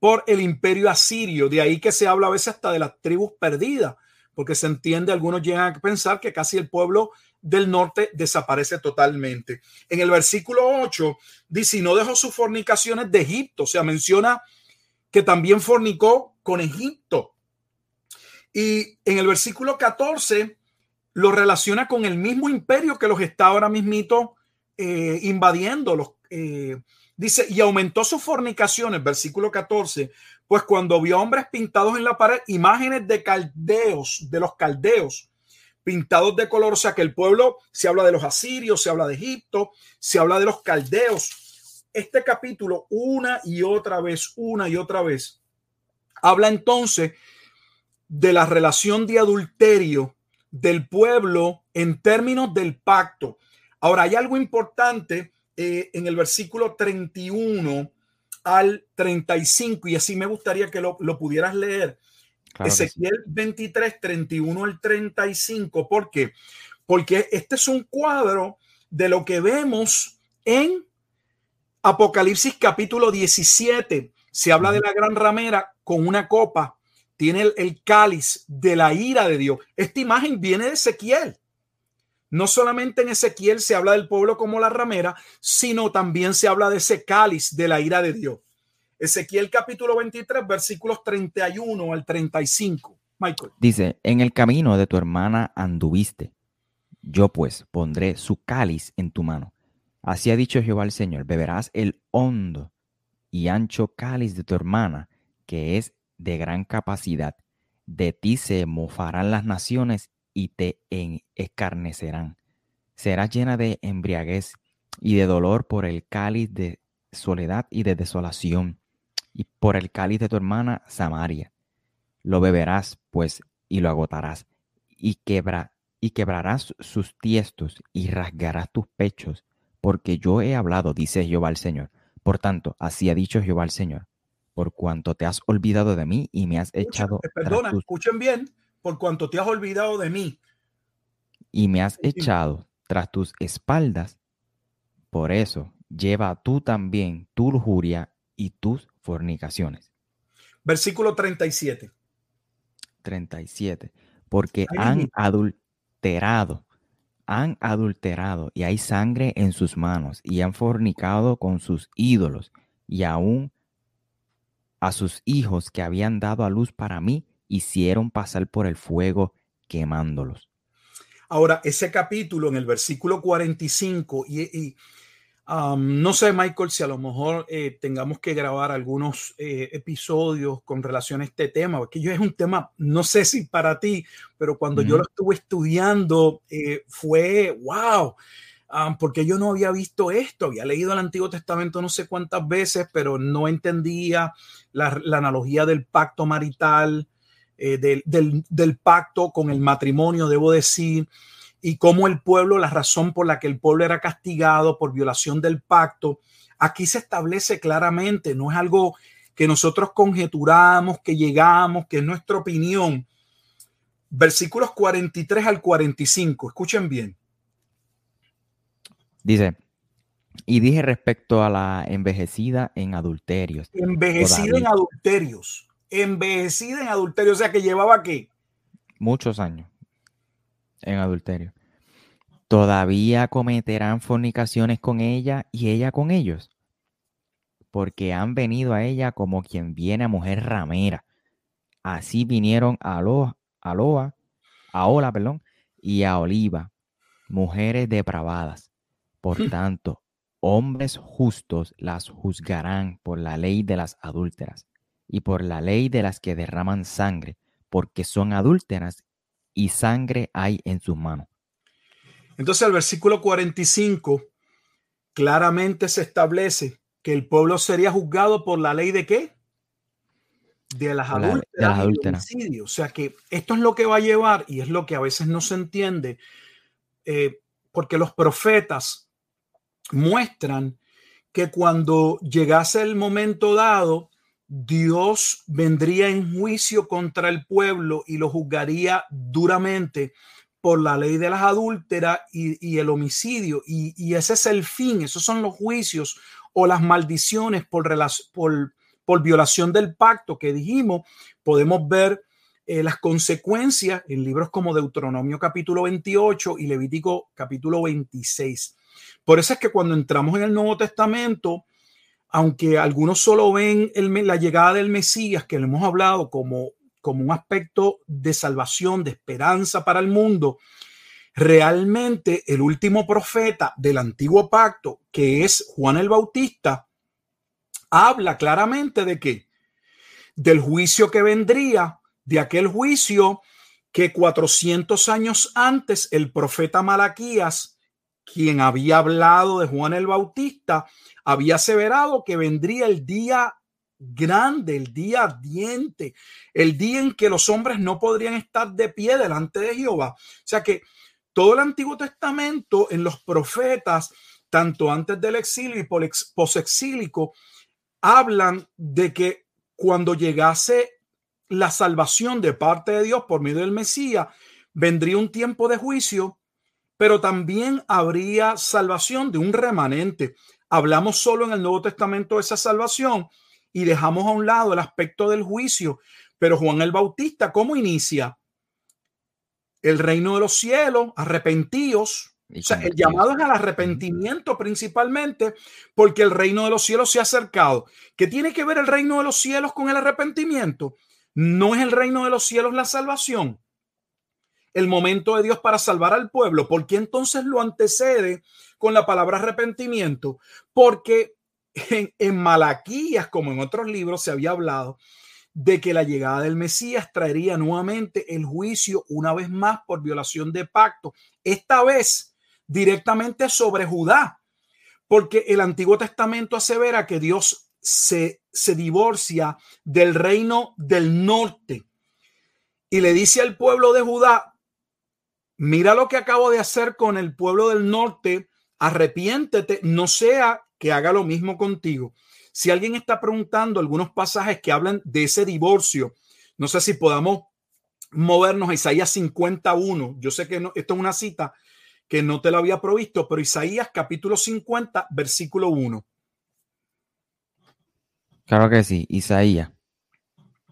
por el imperio asirio. De ahí que se habla a veces hasta de las tribus perdidas, porque se entiende, algunos llegan a pensar que casi el pueblo del norte desaparece totalmente. En el versículo 8 dice, no dejó sus fornicaciones de Egipto, o sea, menciona que también fornicó con Egipto. Y en el versículo 14 lo relaciona con el mismo imperio que los está ahora mismito eh, invadiendo, los, eh, Dice, y aumentó sus fornicaciones, versículo 14, pues cuando vio hombres pintados en la pared, imágenes de caldeos, de los caldeos, pintados de color, o sea que el pueblo se habla de los asirios, se habla de Egipto, se habla de los caldeos. Este capítulo, una y otra vez, una y otra vez, habla entonces de la relación de adulterio del pueblo en términos del pacto. Ahora, hay algo importante eh, en el versículo 31 al 35, y así me gustaría que lo, pudieras leer. Ezequiel 23, 31 al 35. ¿Por qué? Porque este es un cuadro de lo que vemos en Apocalipsis capítulo 17. Se habla de la gran ramera con una copa, tiene el, el cáliz de la ira de Dios. Esta imagen viene de Ezequiel. No solamente en Ezequiel se habla del pueblo como la ramera, sino también se habla de ese cáliz de la ira de Dios. Ezequiel capítulo 23, versículos 31 al 35. Michael. Dice, en el camino de tu hermana anduviste. Yo pues pondré su cáliz en tu mano. Así ha dicho Jehová el Señor, beberás el hondo y ancho cáliz de tu hermana, que es de gran capacidad. De ti se mofarán las naciones y te escarnecerán. Serás llena de embriaguez y de dolor por el cáliz de soledad y de desolación, y por el cáliz de tu hermana Samaria. Lo beberás, pues, y lo agotarás, y, quebra, y quebrarás sus tiestos, y rasgarás tus pechos, porque yo he hablado, dice Jehová el Señor. Por tanto, así ha dicho Jehová el Señor, por cuanto te has olvidado de mí y me has echado... Perdona, escuchen bien, por cuanto te has olvidado de mí. Y me has echado tras tus espaldas. Por eso, lleva tú también tu lujuria y tus fornicaciones. Versículo 37. 37. Porque han adulterado, han adulterado y hay sangre en sus manos y han fornicado con sus ídolos y aún a sus hijos que habían dado a luz para mí hicieron pasar por el fuego quemándolos. Ahora, ese capítulo en el versículo 45, y, um, no sé, Michael, si a lo mejor eh, tengamos que grabar algunos eh, episodios con relación a este tema, porque yo es un tema, no sé si para ti, pero cuando yo lo estuve estudiando eh, fue, wow, um, porque yo no había visto esto, había leído el Antiguo Testamento no sé cuántas veces, pero no entendía la, la analogía del pacto marital, eh, del, pacto con el matrimonio, debo decir, y cómo el pueblo, la razón por la que el pueblo era castigado por violación del pacto, aquí se establece claramente, no es algo que nosotros conjeturamos, que llegamos, que es nuestra opinión. Versículos 43 al 45, escuchen bien. Dice, y dije respecto a la envejecida en adulterios. Envejecida en adulterios envejecida en adulterio, o sea que llevaba qué? Muchos años en adulterio. Todavía cometerán fornicaciones con ella y ella con ellos, porque han venido a ella como quien viene a mujer ramera. así vinieron a Loa, a Loa, a Ola, perdón, y a Oliva, mujeres depravadas. Por tanto, hombres justos las juzgarán por la ley de las adúlteras y por la ley de las que derraman sangre, porque son adúlteras y sangre hay en sus manos. Entonces el versículo 45 claramente se establece que el pueblo sería juzgado por la ley de qué? De las adúlteras. O sea que esto es lo que va a llevar y es lo que a veces no se entiende, eh, porque los profetas muestran que cuando llegase el momento dado, Dios vendría en juicio contra el pueblo y lo juzgaría duramente por la ley de las adúlteras y, el homicidio. Y, ese es el fin, esos son los juicios o las maldiciones por, por, violación del pacto que dijimos. Podemos ver eh, las consecuencias en libros como Deuteronomio capítulo 28 y Levítico capítulo 26. Por eso es que cuando entramos en el Nuevo Testamento, aunque algunos solo ven la llegada del Mesías, que le hemos hablado como, como un aspecto de salvación, de esperanza para el mundo, realmente el último profeta del antiguo pacto, que es Juan el Bautista, habla claramente de qué? Del juicio que vendría, de aquel juicio que 400 años antes el profeta Malaquías quien había hablado de Juan el Bautista, había aseverado que vendría el día grande, el día ardiente, el día en que los hombres no podrían estar de pie delante de Jehová. O sea que todo el Antiguo Testamento en los profetas, tanto antes del exilio y posexílico, hablan de que cuando llegase la salvación de parte de Dios por medio del Mesías, vendría un tiempo de juicio pero también habría salvación de un remanente. Hablamos solo en el Nuevo Testamento de esa salvación y dejamos a un lado el aspecto del juicio. Pero Juan el Bautista, ¿cómo inicia? El reino de los cielos, arrepentíos. O sea, el llamado es al arrepentimiento principalmente porque el reino de los cielos se ha acercado. ¿Qué tiene que ver el reino de los cielos con el arrepentimiento? No es el reino de los cielos la salvación el momento de Dios para salvar al pueblo, ¿por qué entonces lo antecede con la palabra arrepentimiento? Porque en, Malaquías, como en otros libros, se había hablado de que la llegada del Mesías traería nuevamente el juicio una vez más por violación de pacto, esta vez directamente sobre Judá, porque el Antiguo Testamento asevera que Dios se, se divorcia del reino del norte y le dice al pueblo de Judá, mira lo que acabo de hacer con el pueblo del norte, arrepiéntete, no sea que haga lo mismo contigo. Si alguien está preguntando algunos pasajes que hablan de ese divorcio, no sé si podamos movernos a Isaías 51. Yo sé que esto es una cita que no te lo había provisto, pero Isaías capítulo 50, versículo 1. Claro que sí, Isaías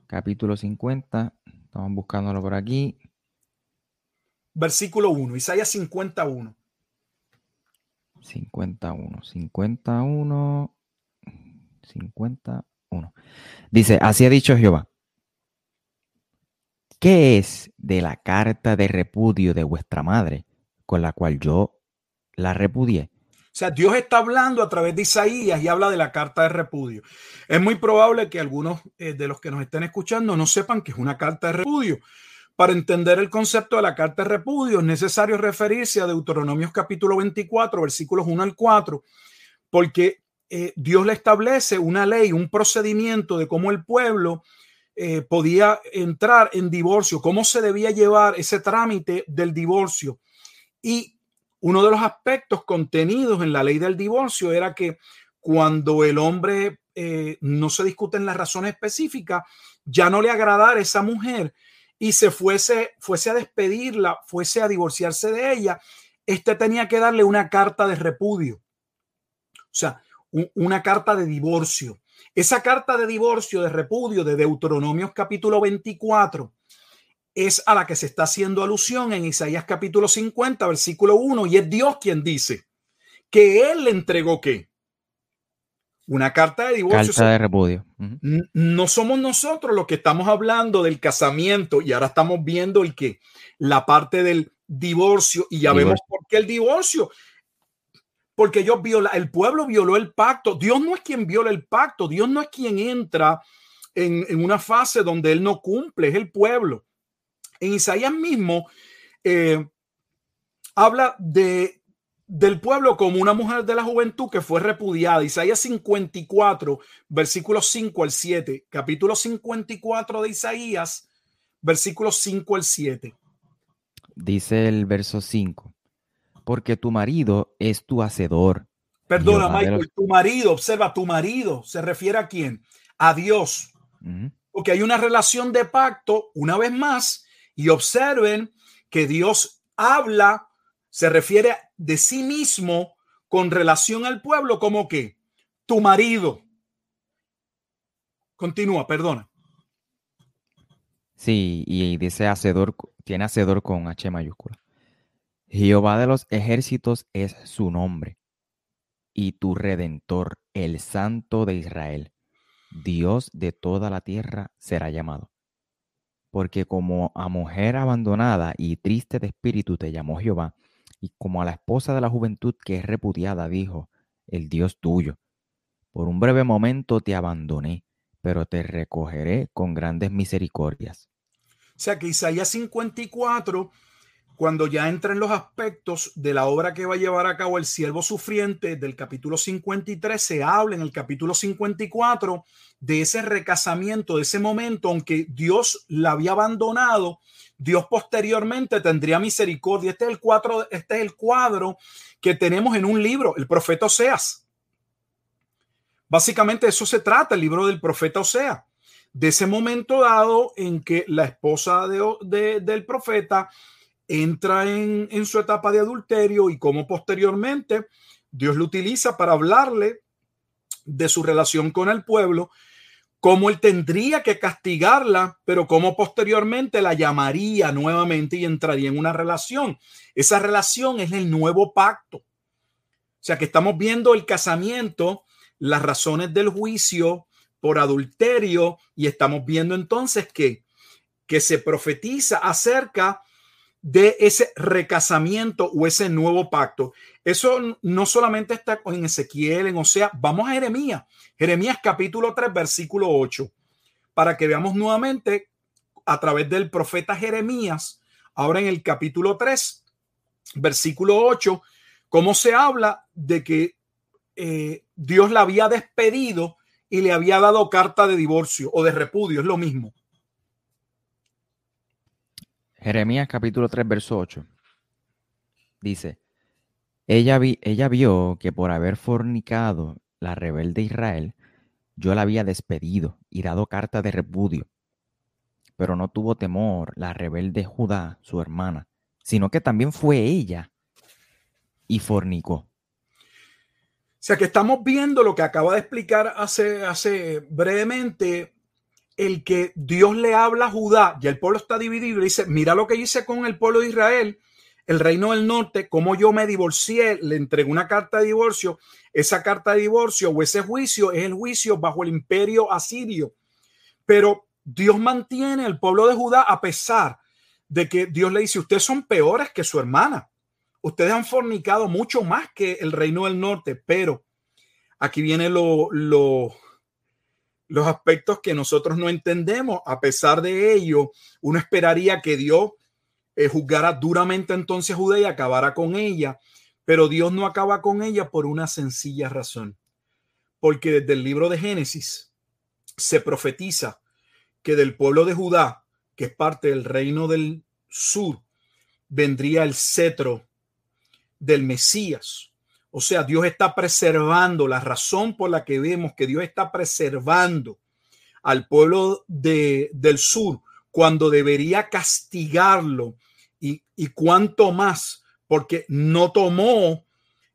capítulo 50. Estamos buscándolo por aquí versículo 1, Isaías 51. 51, 51, 51. Dice, así ha dicho Jehová. ¿Qué es de la carta de repudio de vuestra madre con la cual yo la repudié? O sea, Dios está hablando a través de Isaías y habla de la carta de repudio. Es muy probable que algunos eh, de los que nos estén escuchando no sepan que es una carta de repudio. Para entender el concepto de la carta de repudio es necesario referirse a Deuteronomios capítulo 24, versículos 1 al 4, porque eh, Dios le establece una ley, un procedimiento de cómo el pueblo eh, podía entrar en divorcio, cómo se debía llevar ese trámite del divorcio. Y uno de los aspectos contenidos en la ley del divorcio era que cuando el hombre eh, no se discuten las razones específicas, ya no le agradara a esa mujer y se fuese, fuese a despedirla, fuese a divorciarse de ella, este tenía que darle una carta de repudio. O sea, una carta de divorcio. Esa carta de divorcio, de repudio de Deuteronomios capítulo 24, es a la que se está haciendo alusión en Isaías capítulo 50, versículo 1, y es Dios quien dice que Él le entregó qué? Una carta de divorcio. Carta de repudio. No somos nosotros los que estamos hablando del casamiento y ahora estamos viendo el que la parte del divorcio y ya vemos por qué el divorcio. Porque ellos viola, el pueblo violó el pacto. Dios no es quien viola el pacto. Dios no es quien entra en, una fase donde él no cumple, es el pueblo. En Isaías mismo eh, habla de del pueblo como una mujer de la juventud que fue repudiada. Isaías 54, versículos 5 al 7. Capítulo 54 de Isaías, versículos 5 al 7. Dice el verso 5. Porque tu marido es tu hacedor. Perdona, Michael, tu marido, observa, tu marido se refiere a quién? A Dios. Porque hay una relación de pacto, una vez más, y observen que Dios habla se refiere de sí mismo con relación al pueblo como que tu marido. Continúa, perdona. Sí, y dice hacedor, tiene hacedor con H mayúscula. Jehová de los ejércitos es su nombre, y tu redentor, el Santo de Israel, Dios de toda la tierra, será llamado. Porque como a mujer abandonada y triste de espíritu te llamó Jehová, y como a la esposa de la juventud que es repudiada, dijo, el Dios tuyo, por un breve momento te abandoné, pero te recogeré con grandes misericordias. O sea que Isaías 54 cuando ya entra en los aspectos de la obra que va a llevar a cabo el siervo sufriente del capítulo 53, se habla en el capítulo 54 de ese recasamiento, de ese momento, aunque Dios la había abandonado, Dios posteriormente tendría misericordia. Este es el cuadro, este es el cuadro que tenemos en un libro, el profeta Oseas. Básicamente eso se trata, el libro del profeta Oseas. De ese momento dado en que la esposa de, del profeta entra en, su etapa de adulterio y cómo posteriormente Dios lo utiliza para hablarle de su relación con el pueblo, cómo él tendría que castigarla, pero cómo posteriormente la llamaría nuevamente y entraría en una relación. Esa relación es el nuevo pacto. O sea que estamos viendo el casamiento, las razones del juicio por adulterio y estamos viendo entonces que, que se profetiza acerca de ese recasamiento o ese nuevo pacto. Eso no solamente está en Ezequiel, en sea vamos a Jeremías, Jeremías capítulo 3, versículo 8, para que veamos nuevamente a través del profeta Jeremías, ahora en el capítulo 3, versículo 8, cómo se habla de que eh, Dios la había despedido y le había dado carta de divorcio o de repudio, es lo mismo. Jeremías capítulo 3, verso 8. Dice, ella, vi, ella vio que por haber fornicado la rebelde Israel, yo la había despedido y dado carta de repudio. Pero no tuvo temor la rebelde Judá, su hermana, sino que también fue ella y fornicó. O sea que estamos viendo lo que acaba de explicar hace, hace brevemente el que Dios le habla a Judá y el pueblo está dividido y dice, mira lo que hice con el pueblo de Israel, el reino del norte, como yo me divorcié, le entregué una carta de divorcio, esa carta de divorcio o ese juicio es el juicio bajo el imperio asirio. Pero Dios mantiene al pueblo de Judá a pesar de que Dios le dice, ustedes son peores que su hermana. Ustedes han fornicado mucho más que el reino del norte, pero aquí viene lo, lo, los aspectos que nosotros no entendemos. A pesar de ello, uno esperaría que Dios eh, juzgara duramente entonces a Judá y acabara con ella, pero Dios no acaba con ella por una sencilla razón. Porque desde el libro de Génesis se profetiza que del pueblo de Judá, que es parte del reino del sur, vendría el cetro del Mesías o sea, Dios está preservando, la razón por la que vemos que Dios está preservando al pueblo de, del sur cuando debería castigarlo y, y cuánto más, porque no tomó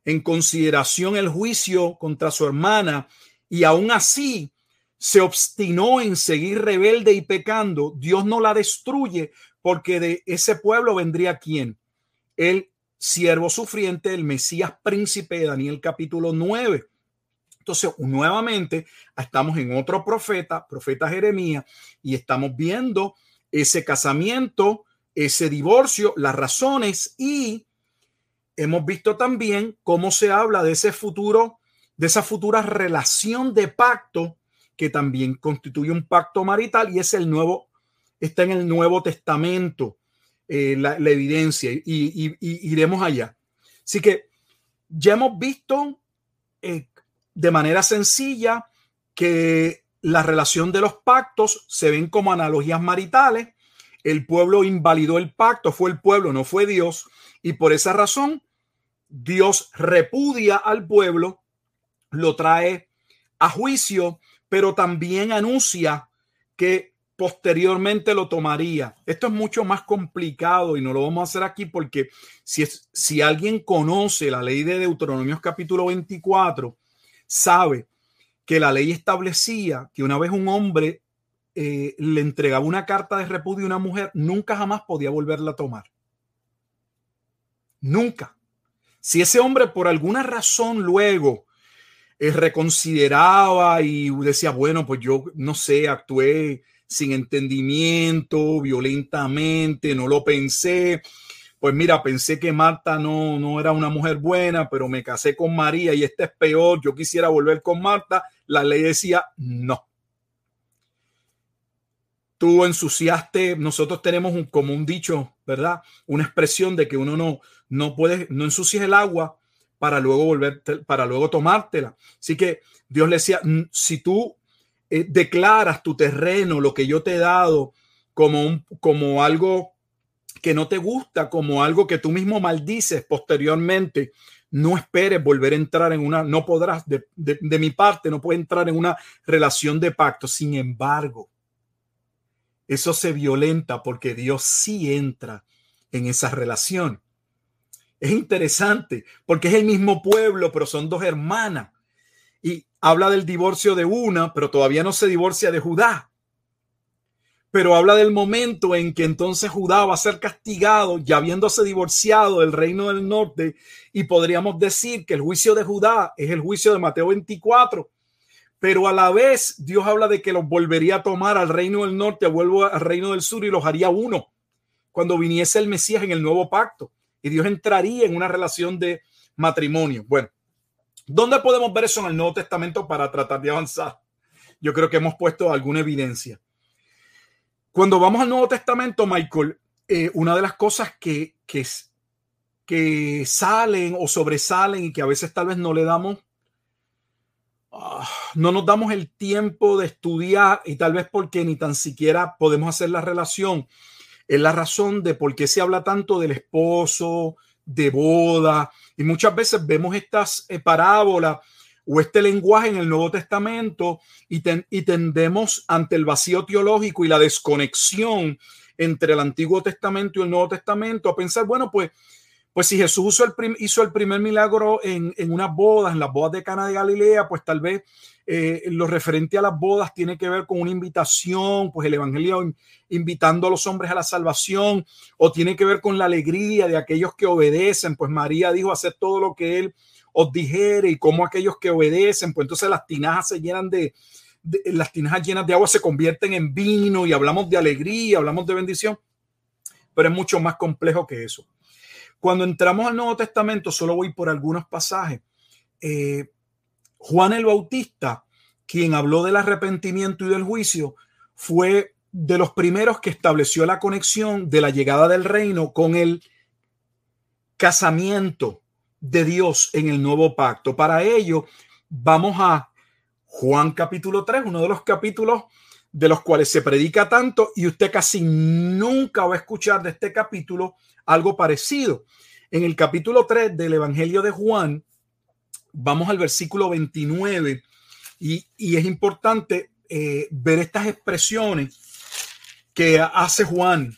en consideración el juicio contra su hermana y aún así se obstinó en seguir rebelde y pecando, Dios no la destruye porque de ese pueblo vendría quién? El siervo sufriente, el Mesías príncipe de Daniel capítulo 9, Entonces, nuevamente, estamos en otro profeta, profeta Jeremías, y estamos viendo ese casamiento, ese divorcio, las razones y hemos visto también cómo se habla de ese futuro, de esa futura relación de pacto que también constituye un pacto marital y es el nuevo, está en el Nuevo Testamento, eh, la, evidencia y, iremos allá. Así que ya hemos visto eh, de manera sencilla que la relación de los pactos se ven como analogías maritales. El pueblo invalidó el pacto, fue el pueblo, no fue Dios. Y por esa razón, Dios repudia al pueblo, lo trae a juicio, pero también anuncia que posteriormente lo tomaría. Esto es mucho más complicado y no lo vamos a hacer aquí porque si, es, si alguien conoce la ley de Deuteronomios capítulo 24, sabe que la ley establecía que una vez un hombre eh, le entregaba una carta de repudio a una mujer, nunca jamás podía volverla a tomar. Nunca. Si ese hombre por alguna razón luego eh, reconsideraba y decía, bueno, pues yo no sé, actué sin entendimiento, violentamente, no lo pensé, pues mira, pensé que Marta no, no era una mujer buena, pero me casé con María y esta es peor, yo quisiera volver con Marta, la ley decía no. Tú ensuciaste, nosotros tenemos un, como un dicho, ¿verdad? Una expresión de que uno no, no puede, no ensucies el agua para luego volver, para luego tomártela. Así que Dios le decía, si tú eh, declaras tu terreno, lo que yo te he dado, como, un, como algo que no te gusta como algo que tú mismo maldices posteriormente, no esperes volver a entrar en una, no podrás, de, mi parte, no puedes entrar en una relación de pacto. Sin embargo, eso se violenta porque Dios sí entra en esa relación. Es interesante porque es el mismo pueblo, pero son dos hermanas. Y habla del divorcio de una, pero todavía no se divorcia de Judá. Pero habla del momento en que entonces Judá va a ser castigado, ya habiéndose divorciado del reino del norte, y podríamos decir que el juicio de Judá es el juicio de Mateo 24, pero a la vez Dios habla de que los volvería a tomar al reino del norte, vuelvo al reino del sur y los haría uno cuando viniese el Mesías en el nuevo pacto, y Dios entraría en una relación de matrimonio. Bueno, ¿dónde podemos ver eso en el Nuevo Testamento para tratar de avanzar? Yo creo que hemos puesto alguna evidencia. Cuando vamos al Nuevo Testamento, Michael, eh, una de las cosas que, que, que, salen o sobresalen y que a veces tal vez no le damos, ah, no nos damos el tiempo de estudiar y tal vez porque ni tan siquiera podemos hacer la relación, es la razón de por qué se habla tanto del esposo, de boda, y muchas veces vemos estas eh, parábolas o este lenguaje en el Nuevo Testamento y, tendemos ante el vacío teológico y la desconexión entre el Antiguo Testamento y el Nuevo Testamento a pensar, bueno, pues, pues si Jesús hizo el, primer milagro en, en, unas bodas, en las bodas de Cana de Galilea, pues tal vez eh, lo referente a las bodas tiene que ver con una invitación, pues el Evangelio invitando a los hombres a la salvación, o tiene que ver con la alegría de aquellos que obedecen, pues María dijo hacer todo lo que él os dijere y cómo aquellos que obedecen, pues entonces las tinajas se llenan de, las tinajas llenas de agua se convierten en vino y hablamos de alegría, hablamos de bendición, pero es mucho más complejo que eso. Cuando entramos al Nuevo Testamento, solo voy por algunos pasajes. Eh, Juan el Bautista, quien habló del arrepentimiento y del juicio, fue de los primeros que estableció la conexión de la llegada del reino con el casamiento de Dios en el nuevo pacto. Para ello, vamos a Juan capítulo 3, uno de los capítulos de los cuales se predica tanto y usted casi nunca va a escuchar de este capítulo algo parecido. En el capítulo 3 del Evangelio de Juan, vamos al versículo 29 y, es importante eh, ver estas expresiones que hace Juan.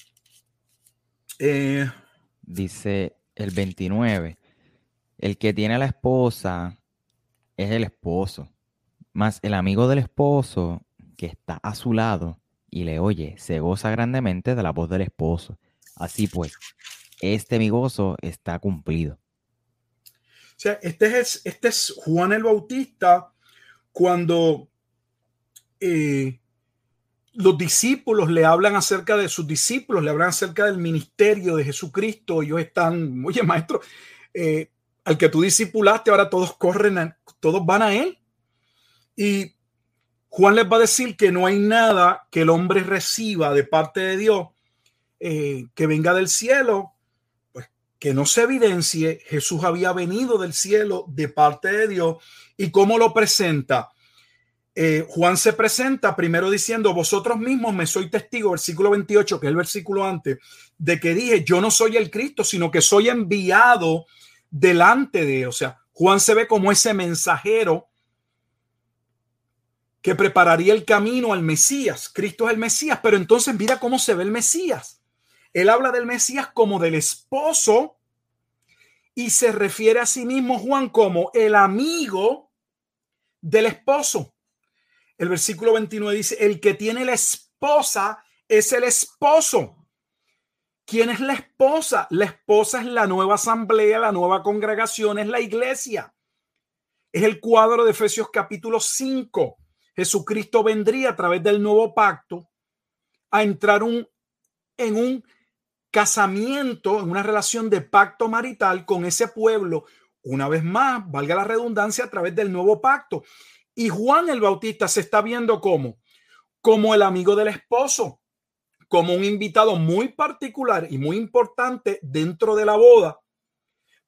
Eh, Dice el 29. El que tiene a la esposa es el esposo, más el amigo del esposo que está a su lado y le oye, se goza grandemente de la voz del esposo. Así pues, este mi gozo está cumplido. O sea, este es, este es Juan el Bautista cuando eh, los discípulos le hablan acerca de sus discípulos, le hablan acerca del ministerio de Jesucristo, ellos están, oye maestro, eh, al que tú discipulaste, ahora todos corren, todos van a él. Y Juan les va a decir que no hay nada que el hombre reciba de parte de Dios eh, que venga del cielo, que no se evidencie. Jesús había venido del cielo de parte de Dios. ¿Y cómo lo presenta? Eh, Juan se presenta primero diciendo, vosotros mismos me soy testigo, versículo 28, que es el versículo antes, de que dije, yo no soy el Cristo, sino que soy enviado delante de, o sea, Juan se ve como ese mensajero que prepararía el camino al Mesías. Cristo es el Mesías, pero entonces mira cómo se ve el Mesías. Él habla del Mesías como del esposo y se refiere a sí mismo Juan como el amigo del esposo. El versículo 29 dice, el que tiene la esposa es el esposo. ¿Quién es la esposa? La esposa es la nueva asamblea, la nueva congregación, es la iglesia. Es el cuadro de Efesios capítulo 5. Jesucristo vendría a través del nuevo pacto a entrar un, en un casamiento, en una relación de pacto marital con ese pueblo, una vez más, valga la redundancia, a través del nuevo pacto. Y Juan el Bautista se está viendo como, como el amigo del esposo como un invitado muy particular y muy importante dentro de la boda,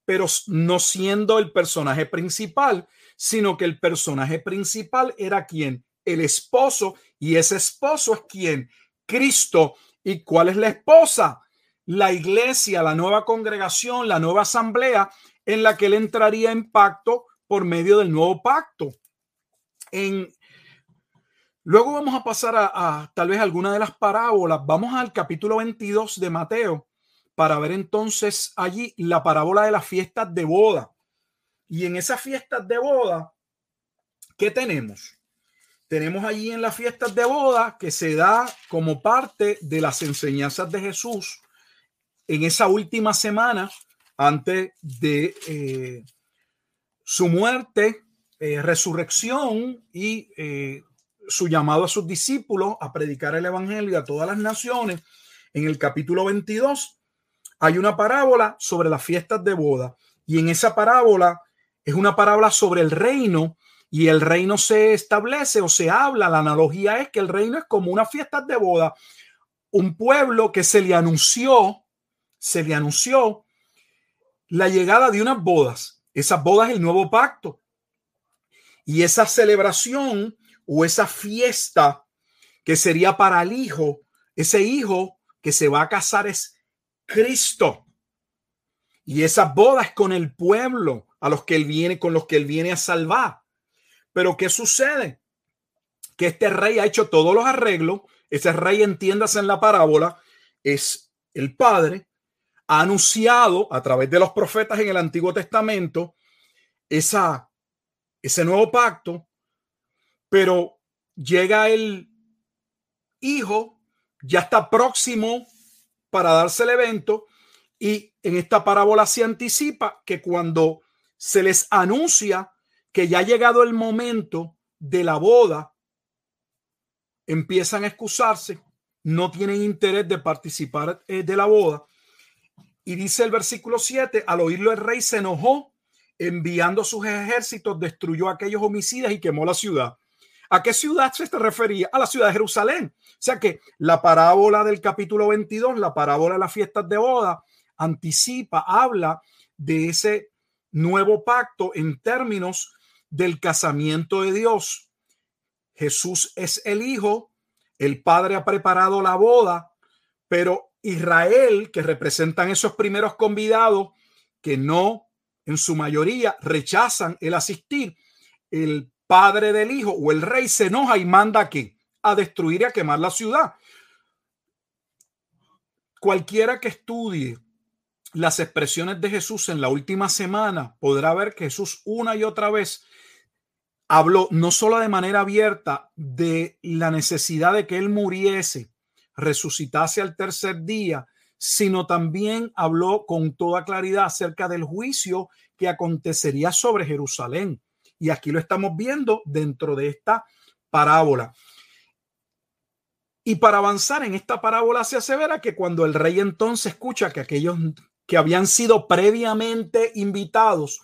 pero no siendo el personaje principal, sino que el personaje principal era quien? El esposo, y ese esposo es quien? Cristo. ¿Y cuál es la esposa? La iglesia, la nueva congregación, la nueva asamblea en la que él entraría en pacto por medio del nuevo pacto. En Luego vamos a pasar a, tal vez alguna de las parábolas. Vamos al capítulo 22 de Mateo para ver entonces allí la parábola de las fiestas de boda. Y en esas fiestas de boda, ¿qué tenemos? Tenemos allí en las fiestas de boda que se da como parte de las enseñanzas de Jesús en esa última semana antes de eh, su muerte, eh, resurrección y eh, su llamado a sus discípulos a predicar el evangelio a todas las naciones, en el capítulo 22 hay una parábola sobre las fiestas de boda. Y en esa parábola es una parábola sobre el reino y el reino se establece o se habla, la analogía es que el reino es como una fiesta de boda, un pueblo que se le anunció, se le anunció la llegada de unas bodas, esas bodas el nuevo pacto. Y esa celebración o esa fiesta que sería para el hijo, ese hijo que se va a casar es Cristo. Y esa boda es con el pueblo a los que él viene, con los que él viene a salvar. Pero ¿qué sucede? Que este rey ha hecho todos los arreglos. Ese rey, entiéndase en la parábola, es el padre. Ha anunciado a través de los profetas en el Antiguo Testamento esa, ese nuevo pacto pero llega el hijo, ya está próximo para darse el evento y en esta parábola se anticipa que cuando se les anuncia que ya ha llegado el momento de la boda, empiezan a excusarse, no tienen interés de participar eh, de la boda. Y dice el versículo 7, al oírlo el rey se enojó, enviando sus ejércitos, destruyó a aquellos homicidas y quemó la ciudad. ¿A qué ciudad se refería? A la ciudad de Jerusalén. O sea que la parábola del capítulo 22, la parábola de las fiestas de boda, anticipa, habla de ese nuevo pacto en términos del casamiento de Dios. Jesús es el Hijo, el Padre ha preparado la boda, pero Israel, que representan esos primeros convidados que no en su mayoría rechazan el asistir, el padre del hijo o el rey se enoja y manda a A destruir y a quemar la ciudad. Cualquiera que estudie las expresiones de Jesús en la última semana podrá ver que Jesús una y otra vez habló no solo de manera abierta de la necesidad de que él muriese, resucitase al tercer día, sino también habló con toda claridad acerca del juicio que acontecería sobre Jerusalén y aquí lo estamos viendo dentro de esta parábola. Y para avanzar en esta parábola se asevera que cuando el rey entonces escucha que aquellos que habían sido previamente invitados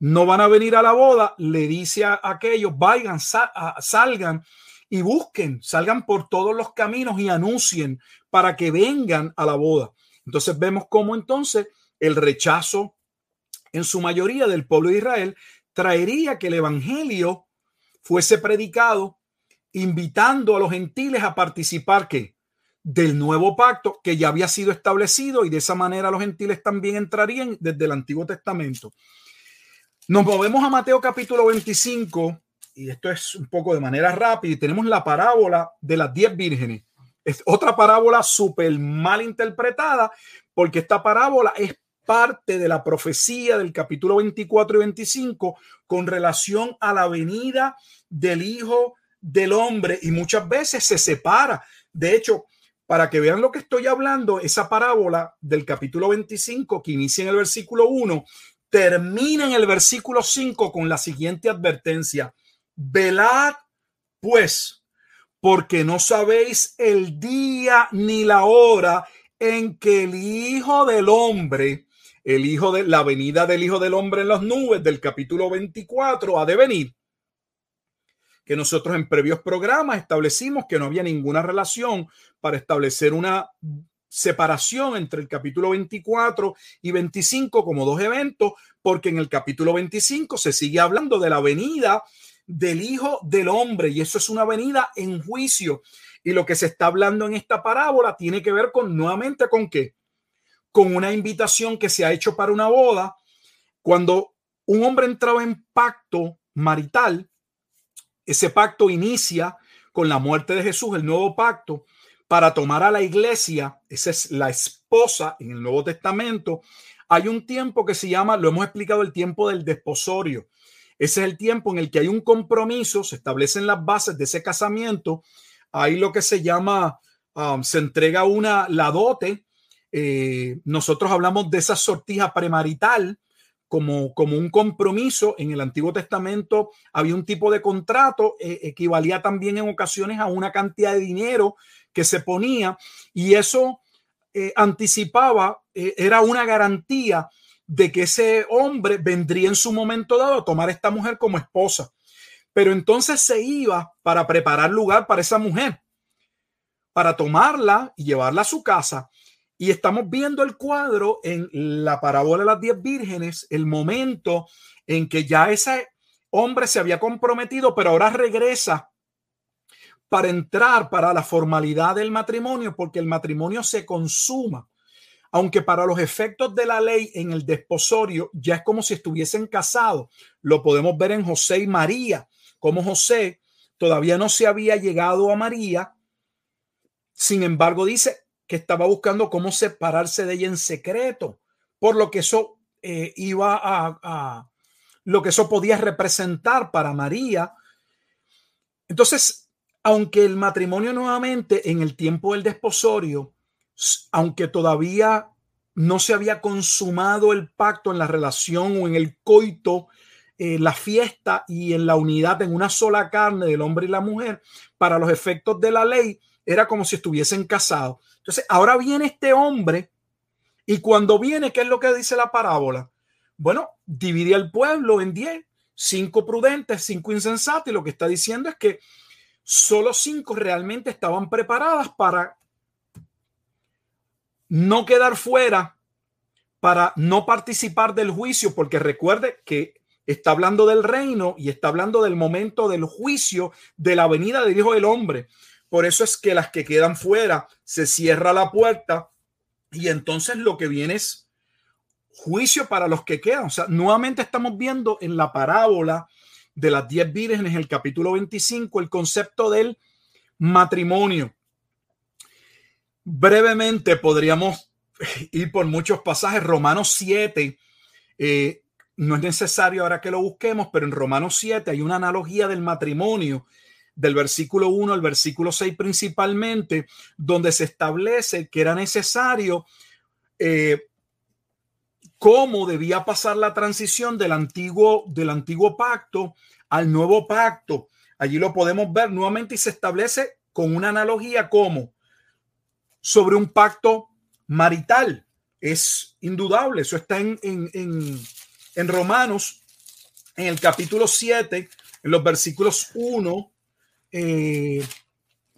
no van a venir a la boda, le dice a aquellos, vayan, salgan y busquen, salgan por todos los caminos y anuncien para que vengan a la boda. Entonces vemos cómo entonces el rechazo en su mayoría del pueblo de Israel traería que el evangelio fuese predicado invitando a los gentiles a participar que del nuevo pacto que ya había sido establecido y de esa manera los gentiles también entrarían desde el Antiguo Testamento. Nos movemos a Mateo capítulo 25 y esto es un poco de manera rápida tenemos la parábola de las diez vírgenes. Es otra parábola súper mal interpretada porque esta parábola es parte de la profecía del capítulo 24 y 25 con relación a la venida del Hijo del Hombre y muchas veces se separa. De hecho, para que vean lo que estoy hablando, esa parábola del capítulo 25 que inicia en el versículo 1, termina en el versículo 5 con la siguiente advertencia. Velad pues, porque no sabéis el día ni la hora en que el Hijo del Hombre, el Hijo de la venida del Hijo del Hombre en las nubes del capítulo 24 ha de venir. Que nosotros en previos programas establecimos que no había ninguna relación para establecer una separación entre el capítulo 24 y 25 como dos eventos, porque en el capítulo 25 se sigue hablando de la venida del Hijo del Hombre y eso es una venida en juicio. Y lo que se está hablando en esta parábola tiene que ver con nuevamente con qué? Con una invitación que se ha hecho para una boda. Cuando un hombre entraba en pacto marital, ese pacto inicia con la muerte de Jesús, el nuevo pacto, para tomar a la iglesia, esa es la esposa en el Nuevo Testamento. Hay un tiempo que se llama, lo hemos explicado, el tiempo del desposorio. Ese es el tiempo en el que hay un compromiso, se establecen las bases de ese casamiento. Hay lo que se llama, um, se entrega una, la dote. Eh, nosotros hablamos de esa sortija premarital como, como un compromiso. En el Antiguo Testamento había un tipo de contrato, eh, equivalía también en ocasiones a una cantidad de dinero que se ponía y eso eh, anticipaba, era una garantía de que ese hombre vendría en su momento dado a tomar esta mujer como esposa. Pero entonces se iba para preparar lugar para esa mujer, para tomarla y llevarla a su casa. Y estamos viendo el cuadro en la parábola de las diez vírgenes, el momento en que ya ese hombre se había comprometido, pero ahora regresa para entrar para la formalidad del matrimonio, porque el matrimonio se consuma. Aunque para los efectos de la ley en el desposorio ya es como si estuviesen casados. Lo podemos ver en José y María, como José todavía no se había llegado a María. Sin embargo, dice, que estaba buscando cómo separarse de ella en secreto, por lo que eso eh, iba a, lo que eso podía representar para María. Entonces, aunque el matrimonio nuevamente en el tiempo del desposorio, aunque todavía no se había consumado el pacto en la relación o en el coito, eh, la fiesta y en la unidad en una sola carne del hombre y la mujer, para los efectos de la ley, era como si estuviesen casados. Entonces, ahora viene este hombre y cuando viene, ¿qué es lo que dice la parábola? Bueno, divide al pueblo en diez, cinco prudentes, cinco insensatos, y lo que está diciendo es que solo cinco realmente estaban preparadas para no quedar fuera, para no participar del juicio, porque recuerde que está hablando del reino y está hablando del momento del juicio de la venida del Hijo del Hombre. Por eso es que las que quedan fuera se cierra la puerta y entonces lo que viene es juicio para los que quedan. O sea, nuevamente estamos viendo en la parábola de las diez vírgenes, el capítulo 25, el concepto del matrimonio. Brevemente podríamos ir por muchos pasajes. Romanos 7, eh, no es necesario ahora que lo busquemos, pero en Romanos 7 hay una analogía del matrimonio del versículo 1 al versículo 6 principalmente, donde se establece que era necesario eh, cómo debía pasar la transición del antiguo, del antiguo pacto al nuevo pacto. Allí lo podemos ver nuevamente y se establece con una analogía como sobre un pacto marital. Es indudable, eso está en, en, en, Romanos, en el capítulo 7, en los versículos 1 eh,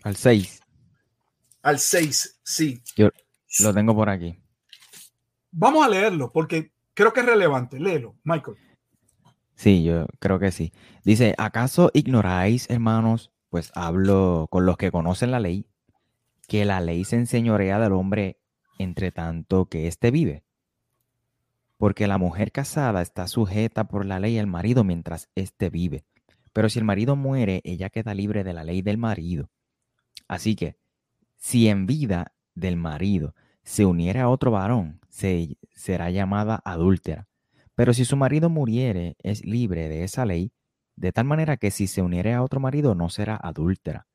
al 6. Al 6, sí. Yo lo tengo por aquí. Vamos a leerlo porque creo que es relevante. Léelo, Michael. Sí, yo creo que sí. Dice, ¿acaso ignoráis, hermanos? Pues hablo con los que conocen la ley, que la ley se enseñorea del hombre entre tanto que éste vive. Porque la mujer casada está sujeta por la ley al marido mientras éste vive. Pero si el marido muere, ella queda libre de la ley del marido. Así que, si en vida del marido se uniera a otro varón, se, será llamada adúltera. Pero si su marido muriere, es libre de esa ley, de tal manera que si se uniere a otro marido, no será adúltera.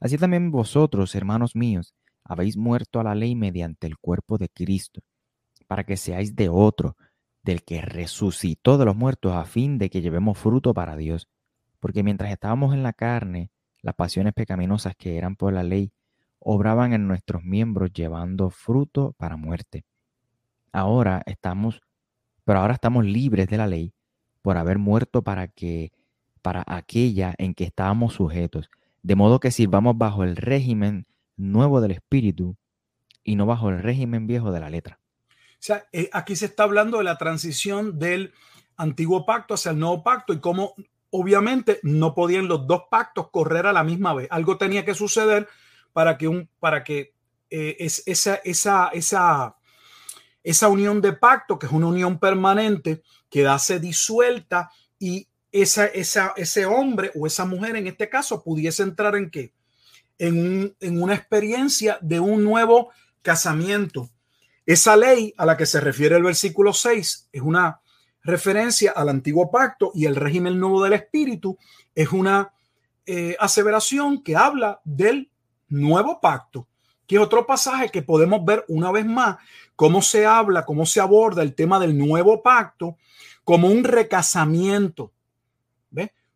Así también vosotros, hermanos míos, habéis muerto a la ley mediante el cuerpo de Cristo, para que seáis de otro, del que resucitó de los muertos, a fin de que llevemos fruto para Dios. Porque mientras estábamos en la carne, las pasiones pecaminosas que eran por la ley obraban en nuestros miembros llevando fruto para muerte. Ahora estamos, pero ahora estamos libres de la ley por haber muerto para que para aquella en que estábamos sujetos, de modo que sirvamos bajo el régimen nuevo del espíritu y no bajo el régimen viejo de la letra. O sea, eh, aquí se está hablando de la transición del antiguo pacto hacia el nuevo pacto y cómo obviamente no podían los dos pactos correr a la misma vez. Algo tenía que suceder para que, un, para que eh, es, esa, esa, esa, esa unión de pacto, que es una unión permanente, quedase disuelta y esa, ese hombre o esa mujer en este caso pudiese entrar en qué? En, en una experiencia de un nuevo casamiento. Esa ley a la que se refiere el versículo 6 es una referencia al antiguo pacto y el régimen nuevo del espíritu es una eh, aseveración que habla del nuevo pacto, que es otro pasaje que podemos ver una vez más cómo se habla, cómo se aborda el tema del nuevo pacto como un recasamiento,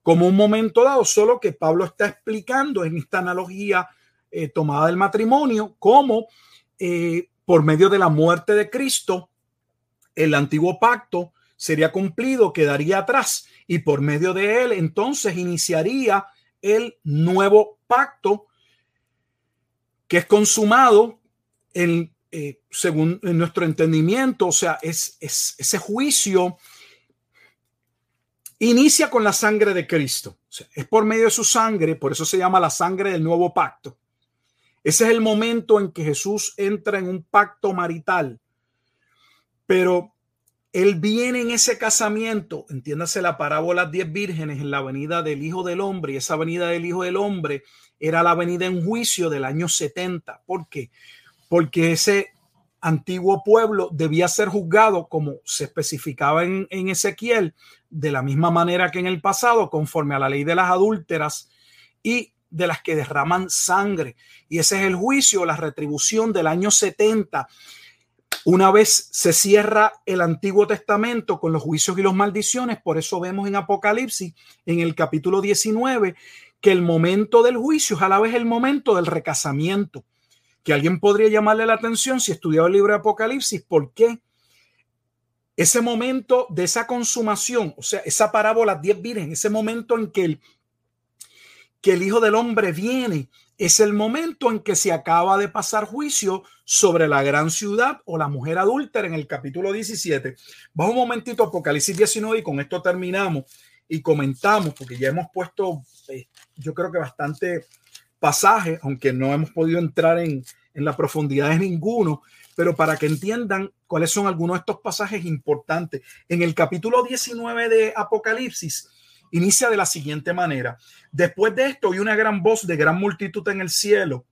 como un momento dado, solo que Pablo está explicando en esta analogía eh, tomada del matrimonio, cómo eh, por medio de la muerte de Cristo, el antiguo pacto sería cumplido, quedaría atrás y por medio de él entonces iniciaría el nuevo pacto que es consumado en, eh, según nuestro entendimiento, o sea, es, ese juicio inicia con la sangre de Cristo. es por medio de su sangre, por eso se llama la sangre del nuevo pacto. Ese es el momento en que Jesús entra en un pacto marital. Pero él viene en ese casamiento, entiéndase la parábola diez vírgenes en la venida del Hijo del Hombre, y esa venida del Hijo del Hombre era la venida en juicio del año 70. ¿Por qué? Porque ese antiguo pueblo debía ser juzgado como se especificaba en, Ezequiel, de la misma manera que en el pasado, conforme a la ley de las adúlteras y de las que derraman sangre. Y ese es el juicio, la retribución del año 70 una vez se cierra el Antiguo Testamento con los juicios y las maldiciones, por eso vemos en Apocalipsis, en el capítulo 19, que el momento del juicio es a la vez el momento del recasamiento. Que alguien podría llamarle la atención si estudiaba el libro de Apocalipsis, ¿por qué? Ese momento de esa consumación, o sea, esa parábola 10 virgen, ese momento en que el, que el Hijo del Hombre viene es el momento en que se acaba de pasar juicio sobre la gran ciudad o la mujer adúltera en el capítulo 17. Vamos un momentito Apocalipsis 19 y con esto terminamos y comentamos, porque ya hemos puesto, eh, yo creo que bastante pasaje, aunque no hemos podido entrar en, en la profundidad de ninguno, pero para que entiendan cuáles son algunos de estos pasajes importantes. En el capítulo 19 de Apocalipsis, inicia de la siguiente manera. Después de esto, oí una gran voz de gran multitud en el cielo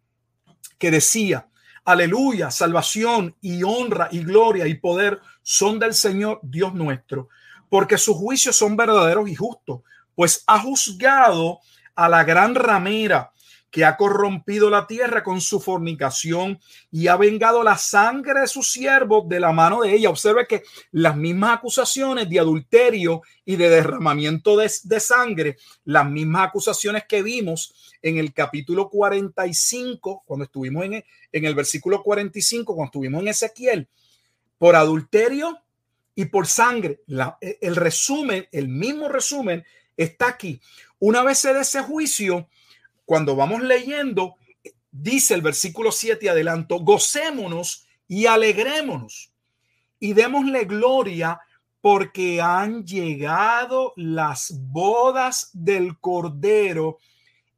que decía, aleluya, salvación y honra y gloria y poder son del Señor Dios nuestro, porque sus juicios son verdaderos y justos, pues ha juzgado a la gran ramera que ha corrompido la tierra con su fornicación y ha vengado la sangre de sus siervos de la mano de ella. Observe que las mismas acusaciones de adulterio y de derramamiento de, de sangre, las mismas acusaciones que vimos en el capítulo 45, cuando estuvimos en el, en el versículo 45, cuando estuvimos en Ezequiel, por adulterio y por sangre. La, el resumen, el mismo resumen está aquí. Una vez se dé ese juicio, cuando vamos leyendo, dice el versículo 7 adelanto, gocémonos y alegrémonos y démosle gloria porque han llegado las bodas del Cordero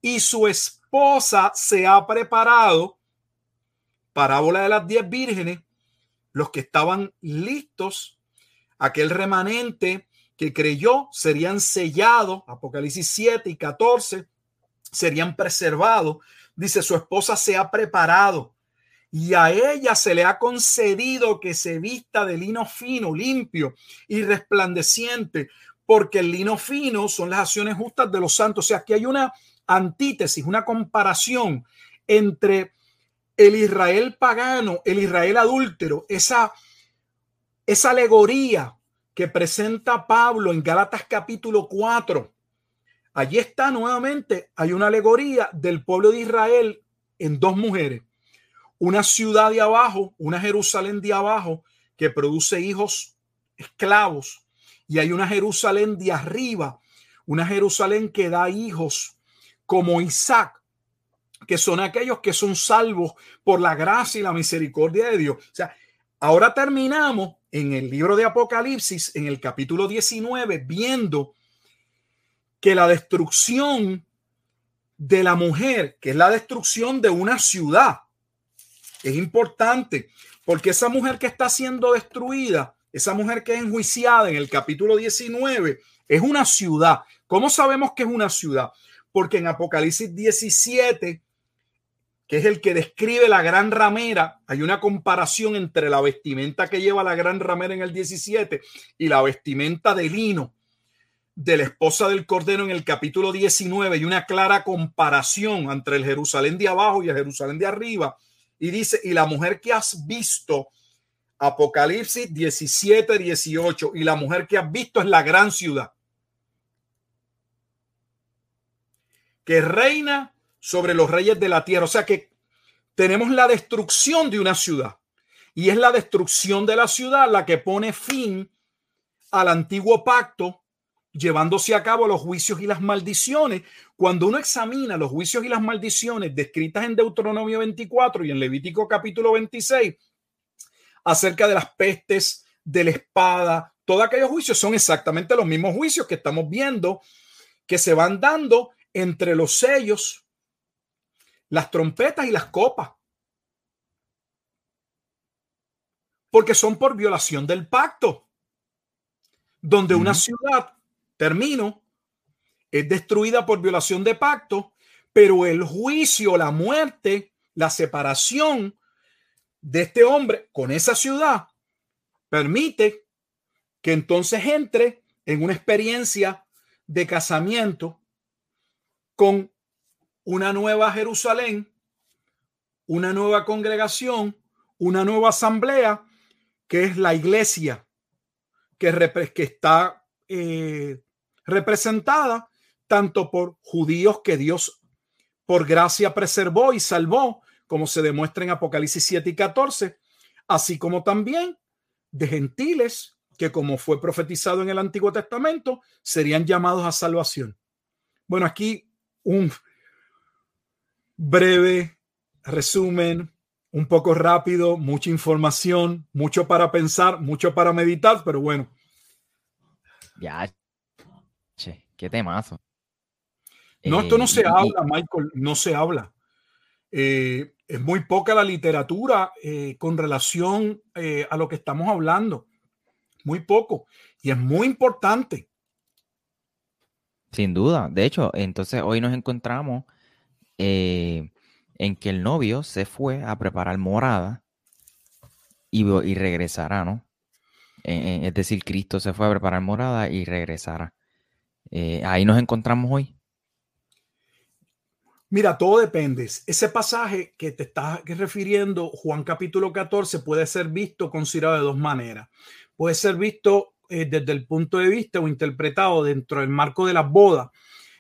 y su esposa se ha preparado. Parábola de las diez vírgenes, los que estaban listos, aquel remanente que creyó serían sellados, Apocalipsis 7 y 14, serían preservados. Dice, su esposa se ha preparado y a ella se le ha concedido que se vista de lino fino, limpio y resplandeciente, porque el lino fino son las acciones justas de los santos. O sea, que hay una antítesis, una comparación entre el Israel pagano, el Israel adúltero, esa, esa alegoría que presenta Pablo en Gálatas capítulo 4. Allí está nuevamente, hay una alegoría del pueblo de Israel en dos mujeres. Una ciudad de abajo, una Jerusalén de abajo, que produce hijos esclavos. Y hay una Jerusalén de arriba, una Jerusalén que da hijos como Isaac, que son aquellos que son salvos por la gracia y la misericordia de Dios. O sea, ahora terminamos en el libro de Apocalipsis, en el capítulo 19, viendo que la destrucción de la mujer, que es la destrucción de una ciudad, es importante, porque esa mujer que está siendo destruida, esa mujer que es enjuiciada en el capítulo 19, es una ciudad. ¿Cómo sabemos que es una ciudad? Porque en Apocalipsis 17 que es el que describe la gran ramera, hay una comparación entre la vestimenta que lleva la gran ramera en el 17 y la vestimenta de lino de la esposa del Cordero en el capítulo 19 y una clara comparación entre el Jerusalén de abajo y el Jerusalén de arriba. Y dice, y la mujer que has visto, Apocalipsis 17, 18, y la mujer que has visto es la gran ciudad, que reina sobre los reyes de la tierra. O sea que tenemos la destrucción de una ciudad. Y es la destrucción de la ciudad la que pone fin al antiguo pacto, llevándose a cabo los juicios y las maldiciones. Cuando uno examina los juicios y las maldiciones descritas en Deuteronomio 24 y en Levítico capítulo 26, acerca de las pestes, de la espada, todos aquellos juicios son exactamente los mismos juicios que estamos viendo que se van dando entre los sellos las trompetas y las copas. Porque son por violación del pacto. Donde una ciudad, termino, es destruida por violación de pacto, pero el juicio, la muerte, la separación de este hombre con esa ciudad permite que entonces entre en una experiencia de casamiento con una nueva Jerusalén, una nueva congregación, una nueva asamblea, que es la iglesia, que, que está eh, representada tanto por judíos que Dios por gracia preservó y salvó, como se demuestra en Apocalipsis 7 y 14, así como también de gentiles que, como fue profetizado en el Antiguo Testamento, serían llamados a salvación. Bueno, aquí un, breve, resumen, un poco rápido, mucha información, mucho para pensar, mucho para meditar, pero bueno. Ya, che, qué temazo. No, esto no se eh, habla, Michael, no se habla. Eh, es muy poca la literatura eh, con relación a lo que estamos hablando. Muy poco. Y es muy importante. Sin duda. De hecho, entonces hoy nos encontramos en que el novio se fue a preparar morada y, y regresará, ¿no? Eh, eh, es decir, Cristo se fue a preparar morada y regresará. ahí nos encontramos hoy. Mira, todo depende. Ese pasaje que te estás refiriendo, Juan capítulo 14, puede ser visto, considerado de dos maneras. Puede ser visto eh, desde el punto de vista o interpretado dentro del marco de las bodas,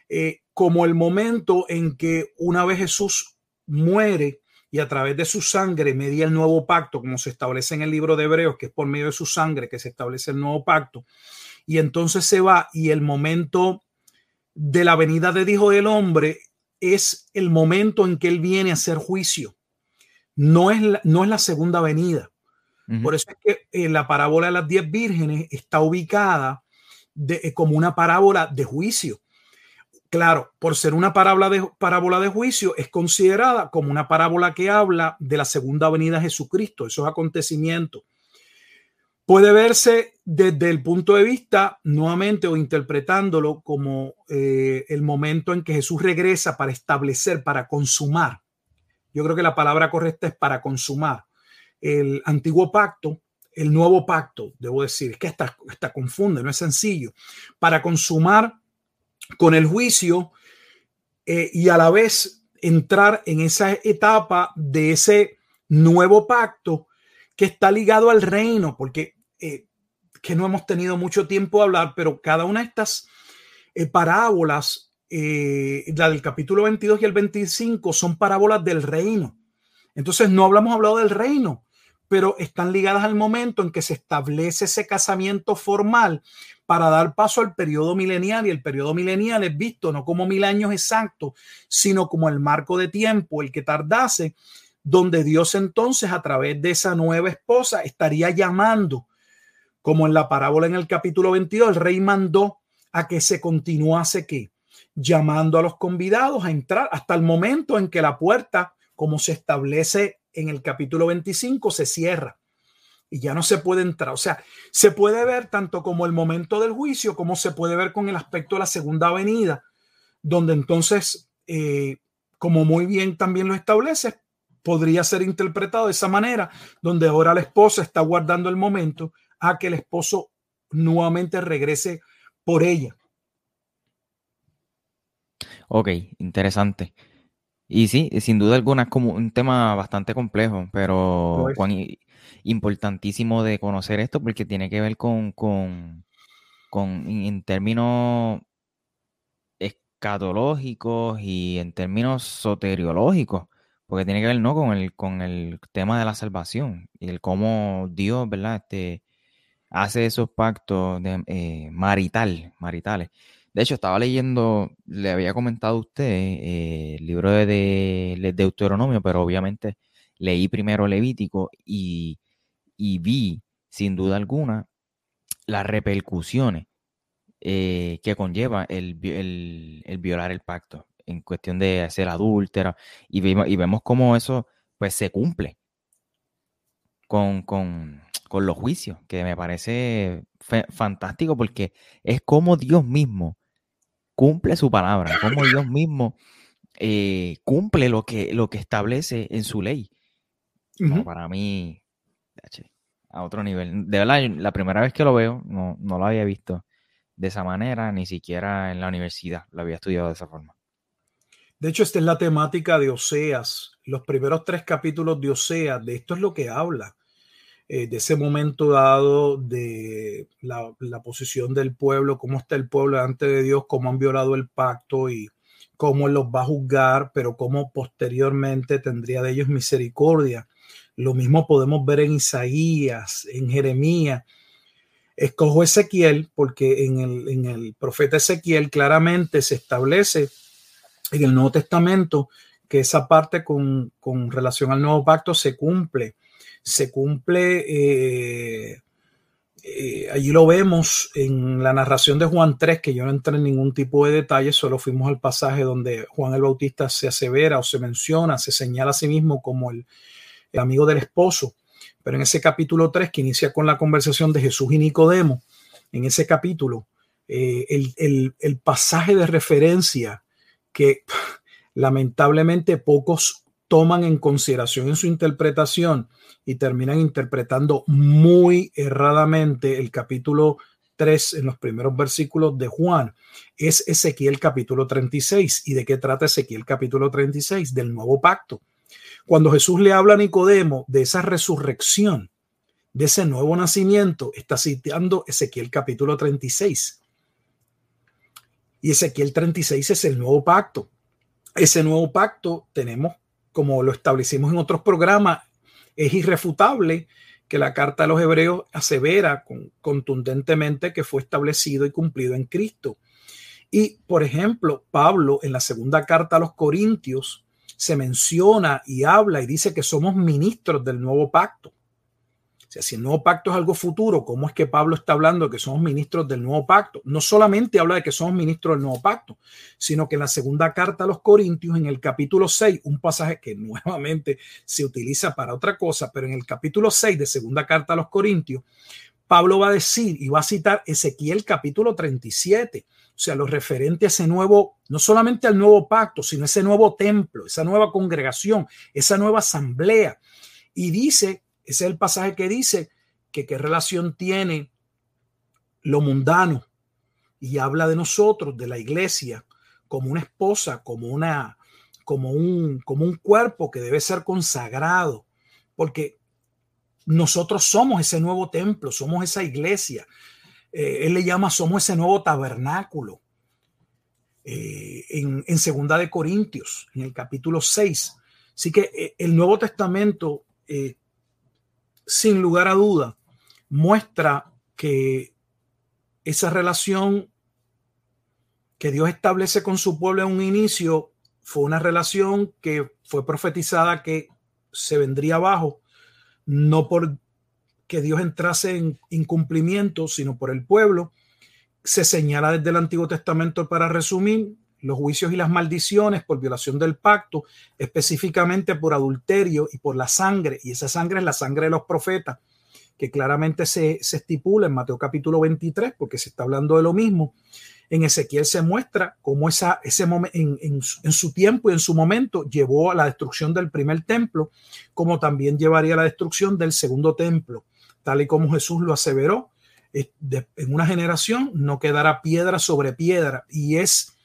eh, como el momento en que una vez Jesús muere y a través de su sangre media el nuevo pacto, como se establece en el libro de Hebreos, que es por medio de su sangre que se establece el nuevo pacto, y entonces se va y el momento de la venida de Hijo del Hombre es el momento en que Él viene a hacer juicio. No es la, no es la segunda venida. Por eso es que eh, la parábola de las diez vírgenes está ubicada de, eh, como una parábola de juicio. Claro, por ser una parábola de, parábola de juicio, es considerada como una parábola que habla de la segunda venida de Jesucristo, esos acontecimientos puede verse desde el punto de vista, nuevamente, o interpretándolo como eh, el momento en que Jesús regresa para establecer, para consumar. Yo creo que la palabra correcta es para consumar. El antiguo pacto, el nuevo pacto, debo decir, es que hasta, hasta confunde, no es sencillo. Para consumar con el juicio eh, y a la vez entrar en esa etapa de ese nuevo pacto que está ligado al reino, porque eh, que no hemos tenido mucho tiempo de hablar, pero cada una de estas eh, parábolas, la del capítulo 22 y el 25, son parábolas del reino. Entonces no hablamos hablado del reino, pero están ligadas al momento en que se establece ese casamiento formal para dar paso al periodo milenial y el periodo milenial es visto no como mil años exactos, sino como el marco de tiempo, el que tardase, donde Dios entonces a través de esa nueva esposa estaría llamando como en la parábola en el capítulo 22, el rey mandó a que se continuase que llamando a los convidados a entrar hasta el momento en que la puerta, como se establece en el capítulo 25, se cierra y ya no se puede entrar. O sea, se puede ver tanto como el momento del juicio, como se puede ver con el aspecto de la segunda venida, donde entonces, eh, como muy bien también lo establece, podría ser interpretado de esa manera, donde ahora la esposa está guardando el momento a que el esposo nuevamente regrese por ella. Ok, interesante. Y sí, sin duda alguna es como un tema bastante complejo, pero importantísimo de conocer esto porque tiene que ver con, con, con en términos escatológicos y en términos soteriológicos porque tiene que ver ¿no? con, el, con el tema de la salvación y el cómo Dios, ¿verdad? Este, hace esos pactos de, eh, marital, maritales. De hecho, estaba leyendo, le había comentado a usted eh, el libro de, Deuteronomio, pero obviamente leí primero Levítico y, vi, sin duda alguna, las repercusiones eh, que conlleva el, violar el pacto en cuestión de ser adúltera y, y vemos cómo eso pues se cumple con, con, con los juicios, que me parece fantástico porque es como Dios mismo cumple su palabra, como Dios mismo eh, cumple lo que, lo que establece en su ley. para mí, a otro nivel. De verdad, la primera vez que lo veo, no, no lo había visto de esa manera, ni siquiera en la universidad lo había estudiado de esa forma. De hecho, esta es la temática de Oseas. Los primeros tres capítulos de Oseas, de esto es lo que habla. Eh, de ese momento dado, de la, posición del pueblo, cómo está el pueblo delante de Dios, cómo han violado el pacto y cómo los va a juzgar, pero cómo posteriormente tendría de ellos misericordia. Lo mismo podemos ver en Isaías, en Jeremías. Escojo Ezequiel porque en el, en el profeta Ezequiel claramente se establece en el Nuevo Testamento que esa parte con, con relación al nuevo pacto se cumple se cumple, eh, eh, allí lo vemos en la narración de Juan 3, que yo no entré en ningún tipo de detalle, solo fuimos al pasaje donde Juan el Bautista se asevera o se menciona, se señala a sí mismo como el, amigo del esposo. Pero en ese capítulo 3, que inicia con la conversación de Jesús y Nicodemo, en ese capítulo, eh, el, el pasaje de referencia que lamentablemente pocos toman en consideración en su interpretación y terminan interpretando muy erradamente el capítulo 3 en los primeros versículos de Juan es Ezequiel capítulo 36. ¿Y de qué trata Ezequiel capítulo 36? Del nuevo pacto. Cuando Jesús le habla a Nicodemo de esa resurrección, de ese nuevo nacimiento, está citando Ezequiel capítulo 36. Y Ezequiel 36 es el nuevo pacto. Ese nuevo pacto tenemos, como lo establecimos en otros programas, es irrefutable que la carta de los hebreos asevera contundentemente que fue establecido y cumplido en Cristo. Y, por ejemplo, Pablo en la segunda carta a los Corintios se menciona y habla y dice que somos ministros del nuevo pacto sea, si el nuevo pacto es algo futuro, ¿cómo es que Pablo está hablando de que somos ministros del nuevo pacto? No solamente habla de que somos ministros del nuevo pacto, sino que en la segunda carta a los Corintios, en el capítulo 6, un pasaje que nuevamente se utiliza para otra cosa, pero en el capítulo 6 de segunda carta a los Corintios, Pablo va a decir y va a citar Ezequiel capítulo 37, o sea, lo referente a ese nuevo, no solamente al nuevo pacto, sino ese nuevo templo, esa nueva congregación, esa nueva asamblea. Y dice ese es el pasaje que dice que qué relación tiene lo mundano y habla de nosotros, de la iglesia, como una esposa, como una, como un, como un cuerpo que debe ser consagrado, porque nosotros somos ese nuevo templo, somos esa iglesia. Eh, él le llama, somos ese nuevo tabernáculo. Eh, en, Segunda de Corintios, en el capítulo 6. Así que eh, el Nuevo Testamento sin lugar a duda, muestra que esa relación que Dios establece con su pueblo en un inicio fue una relación que fue profetizada que se vendría abajo, no por que Dios entrase en incumplimiento, sino por el pueblo. Se señala desde el Antiguo Testamento para resumir los juicios y las maldiciones por violación del pacto, específicamente por adulterio y por la sangre, y esa sangre es la sangre de los profetas, que claramente se, estipula en Mateo capítulo 23, porque se está hablando de lo mismo. En Ezequiel se muestra cómo esa, ese en, en, en su tiempo y en su momento llevó a la destrucción del primer templo, como también llevaría a la destrucción del segundo templo, tal y como Jesús lo aseveró. En una generación no quedará piedra sobre piedra, y es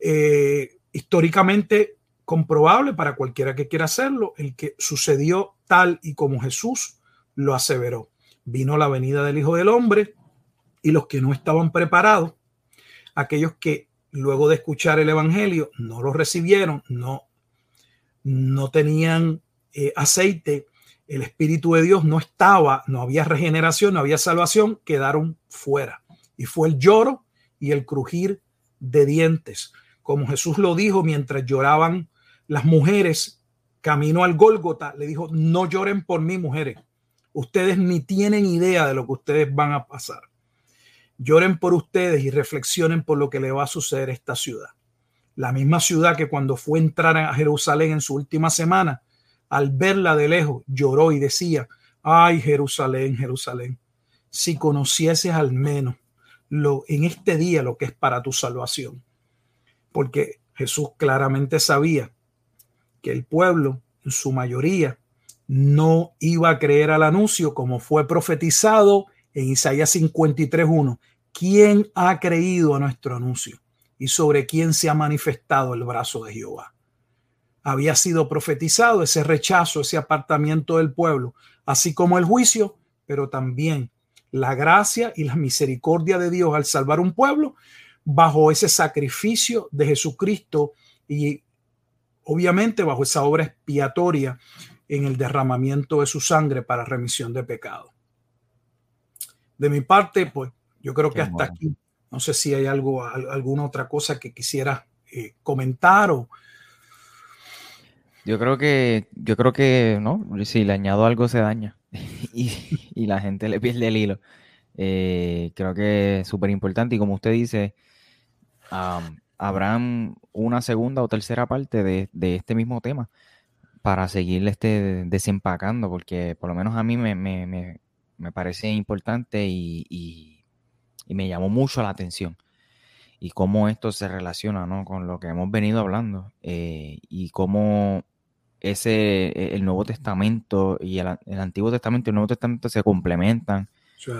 eh, históricamente comprobable para cualquiera que quiera hacerlo, el que sucedió tal y como Jesús lo aseveró. Vino la venida del Hijo del Hombre y los que no estaban preparados, aquellos que luego de escuchar el Evangelio no lo recibieron, no, no tenían eh, aceite, el Espíritu de Dios no estaba, no había regeneración, no había salvación, quedaron fuera. Y fue el lloro y el crujir de dientes como Jesús lo dijo mientras lloraban las mujeres camino al Gólgota, le dijo, no lloren por mí, mujeres. Ustedes ni tienen idea de lo que ustedes van a pasar. Lloren por ustedes y reflexionen por lo que le va a suceder a esta ciudad. La misma ciudad que cuando fue a entrar a Jerusalén en su última semana, al verla de lejos, lloró y decía, ay Jerusalén, Jerusalén, si conocieses al menos lo, en este día lo que es para tu salvación porque Jesús claramente sabía que el pueblo, en su mayoría, no iba a creer al anuncio como fue profetizado en Isaías 53.1. ¿Quién ha creído a nuestro anuncio? Y sobre quién se ha manifestado el brazo de Jehová. Había sido profetizado ese rechazo, ese apartamiento del pueblo, así como el juicio, pero también la gracia y la misericordia de Dios al salvar un pueblo bajo ese sacrificio de Jesucristo y obviamente bajo esa obra expiatoria en el derramamiento de su sangre para remisión de pecado. De mi parte, pues yo creo que hasta aquí, no sé si hay algo, alguna otra cosa que quisiera eh, comentar o... Yo creo que, yo creo que, no, si le añado algo se daña. Y, y la gente le pierde el hilo. Eh, creo que es súper importante y como usted dice, habrán una segunda o tercera parte de, este mismo tema para seguir este desempacando, porque por lo menos a mí me, parece importante y, me llamó mucho la atención. Y cómo esto se relaciona con lo que hemos venido hablando eh, y cómo ese, e, el Nuevo Testamento y el, Antiguo Testamento y el Nuevo Testamento se complementan.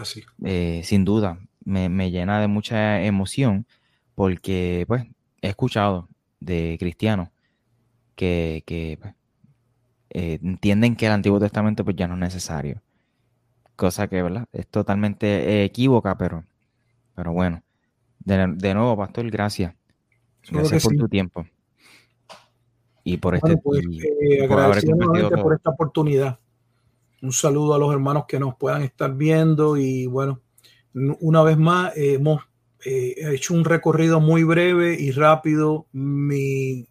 así. Eh, sin duda me, llena de mucha emoción porque pues he escuchado de cristianos que, pues, eh, entienden que el Antiguo Testamento pues ya no es necesario. Cosa que, ¿verdad? Es totalmente equívoca, pero, pero bueno. De, nuevo, Pastor, gracias. Gracias por tu tiempo. Y por este pues, eh, por, por esta oportunidad. Un saludo a los hermanos que nos puedan estar viendo y bueno, una vez más hemos eh, hecho un recorrido muy breve y rápido. Mi,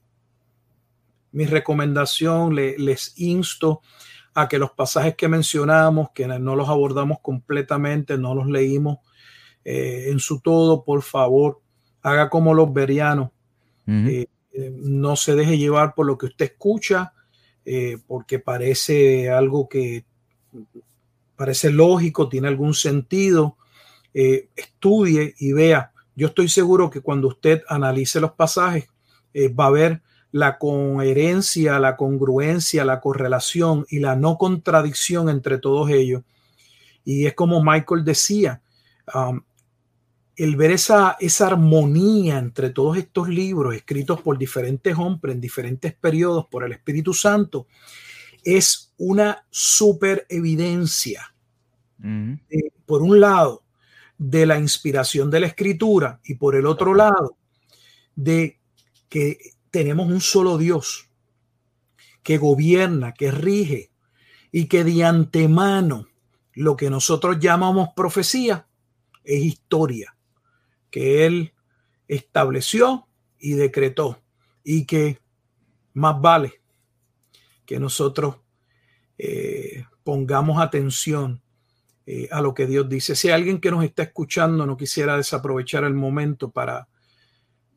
mi recomendación, les insto a que los pasajes que mencionamos, que no los abordamos completamente, no los leímos eh, en su todo, por favor, haga como los verianos. Eh, no se deje llevar por lo que usted escucha, porque parece algo que parece lógico, tiene algún sentido, eh, estudie y vea. Yo estoy seguro que cuando usted analice los pasajes, eh, va a ver la coherencia, la congruencia, la correlación y la no contradicción entre todos ellos. Y es como Michael decía, um, el ver esa, esa armonía entre todos estos libros escritos por diferentes hombres en diferentes periodos por el Espíritu Santo es una super evidencia. por un lado, de la inspiración de la escritura y por el otro lado, de que tenemos un solo Dios que gobierna, que rige y que de antemano lo que nosotros llamamos profecía es historia, que Él estableció y decretó y que más vale que nosotros eh, pongamos atención eh, a lo que Dios dice. Si alguien que nos está escuchando no quisiera desaprovechar el momento para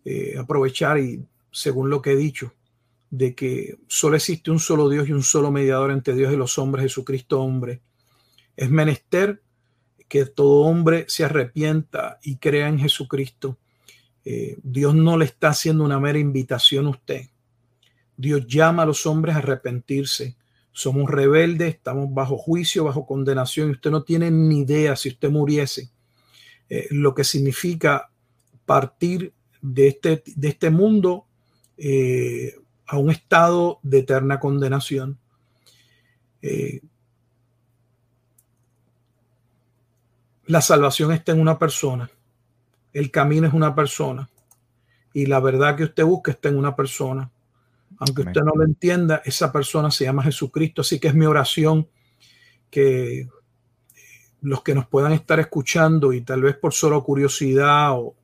eh, aprovechar y según lo que he dicho, de que solo existe un solo Dios y un solo mediador entre Dios y los hombres, Jesucristo hombre, es menester que todo hombre se arrepienta y crea en Jesucristo. Dios no le está haciendo una mera invitación a usted. Dios llama a los hombres a arrepentirse. Somos rebeldes, estamos bajo juicio, bajo condenación y usted no tiene ni idea si usted muriese eh, lo que significa partir de este, de este mundo eh, a un estado de eterna condenación. Eh, la salvación está en una persona, el camino es una persona y la verdad que usted busca está en una persona. Aunque usted no lo entienda, esa persona se llama Jesucristo. Así que es mi oración que los que nos puedan estar escuchando y tal vez por solo curiosidad o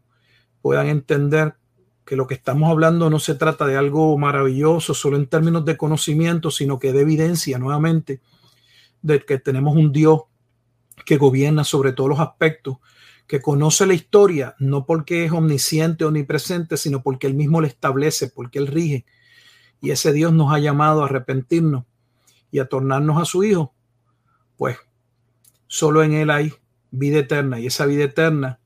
puedan entender que lo que estamos hablando no se trata de algo maravilloso solo en términos de conocimiento, sino que de evidencia nuevamente de que tenemos un Dios que gobierna sobre todos los aspectos, que conoce la historia, no porque es omnisciente, omnipresente, sino porque él mismo la establece, porque él rige. Y ese Dios nos ha llamado a arrepentirnos y a tornarnos a su Hijo, pues solo en Él hay vida eterna. Y esa vida eterna,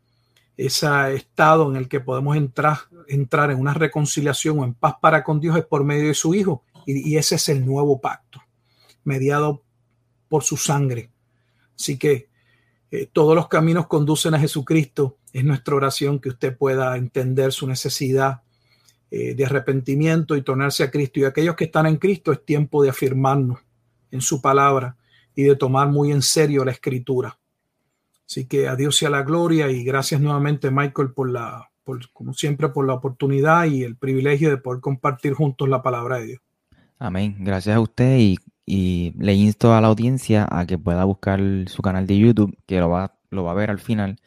ese estado en el que podemos entrar, entrar en una reconciliación o en paz para con Dios es por medio de su Hijo. Y, ese es el nuevo pacto, mediado por su sangre. Así que eh, todos los caminos conducen a Jesucristo. Es nuestra oración que usted pueda entender su necesidad eh, de arrepentimiento y tornarse a Cristo. Y aquellos que están en Cristo es tiempo de afirmarnos en su palabra y de tomar muy en serio la escritura. Así que a Dios sea la gloria y gracias nuevamente Michael por la, por, como siempre, por la oportunidad y el privilegio de poder compartir juntos la palabra de Dios. Amén. Gracias a usted y, le insto a la audiencia a que pueda buscar su canal de YouTube, que lo va, lo va a ver al final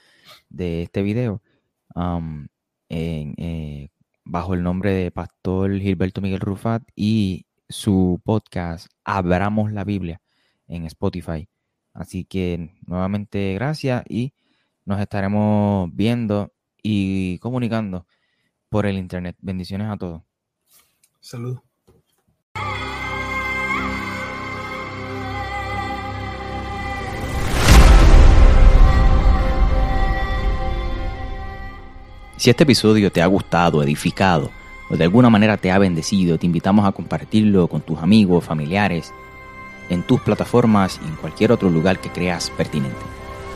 de este video, eh, bajo el nombre de Pastor Gilberto Miguel Rufat y su podcast Abramos la Biblia en Spotify. Así que nuevamente gracias y nos estaremos viendo y comunicando por el internet. Bendiciones a todos. Saludos. Si este episodio te ha gustado, edificado o de alguna manera te ha bendecido, te invitamos a compartirlo con tus amigos, familiares, en tus plataformas y en cualquier otro lugar que creas pertinente.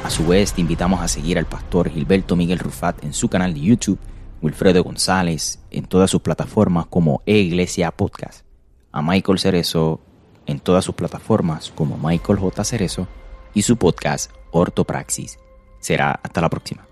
A su vez, te invitamos a seguir al pastor Gilberto Miguel Rufat en su canal de YouTube, Wilfredo González en todas sus plataformas como E-Iglesia Podcast, a Michael Cerezo en todas sus plataformas como Michael J. Cerezo y su podcast Ortopraxis. Será hasta la próxima.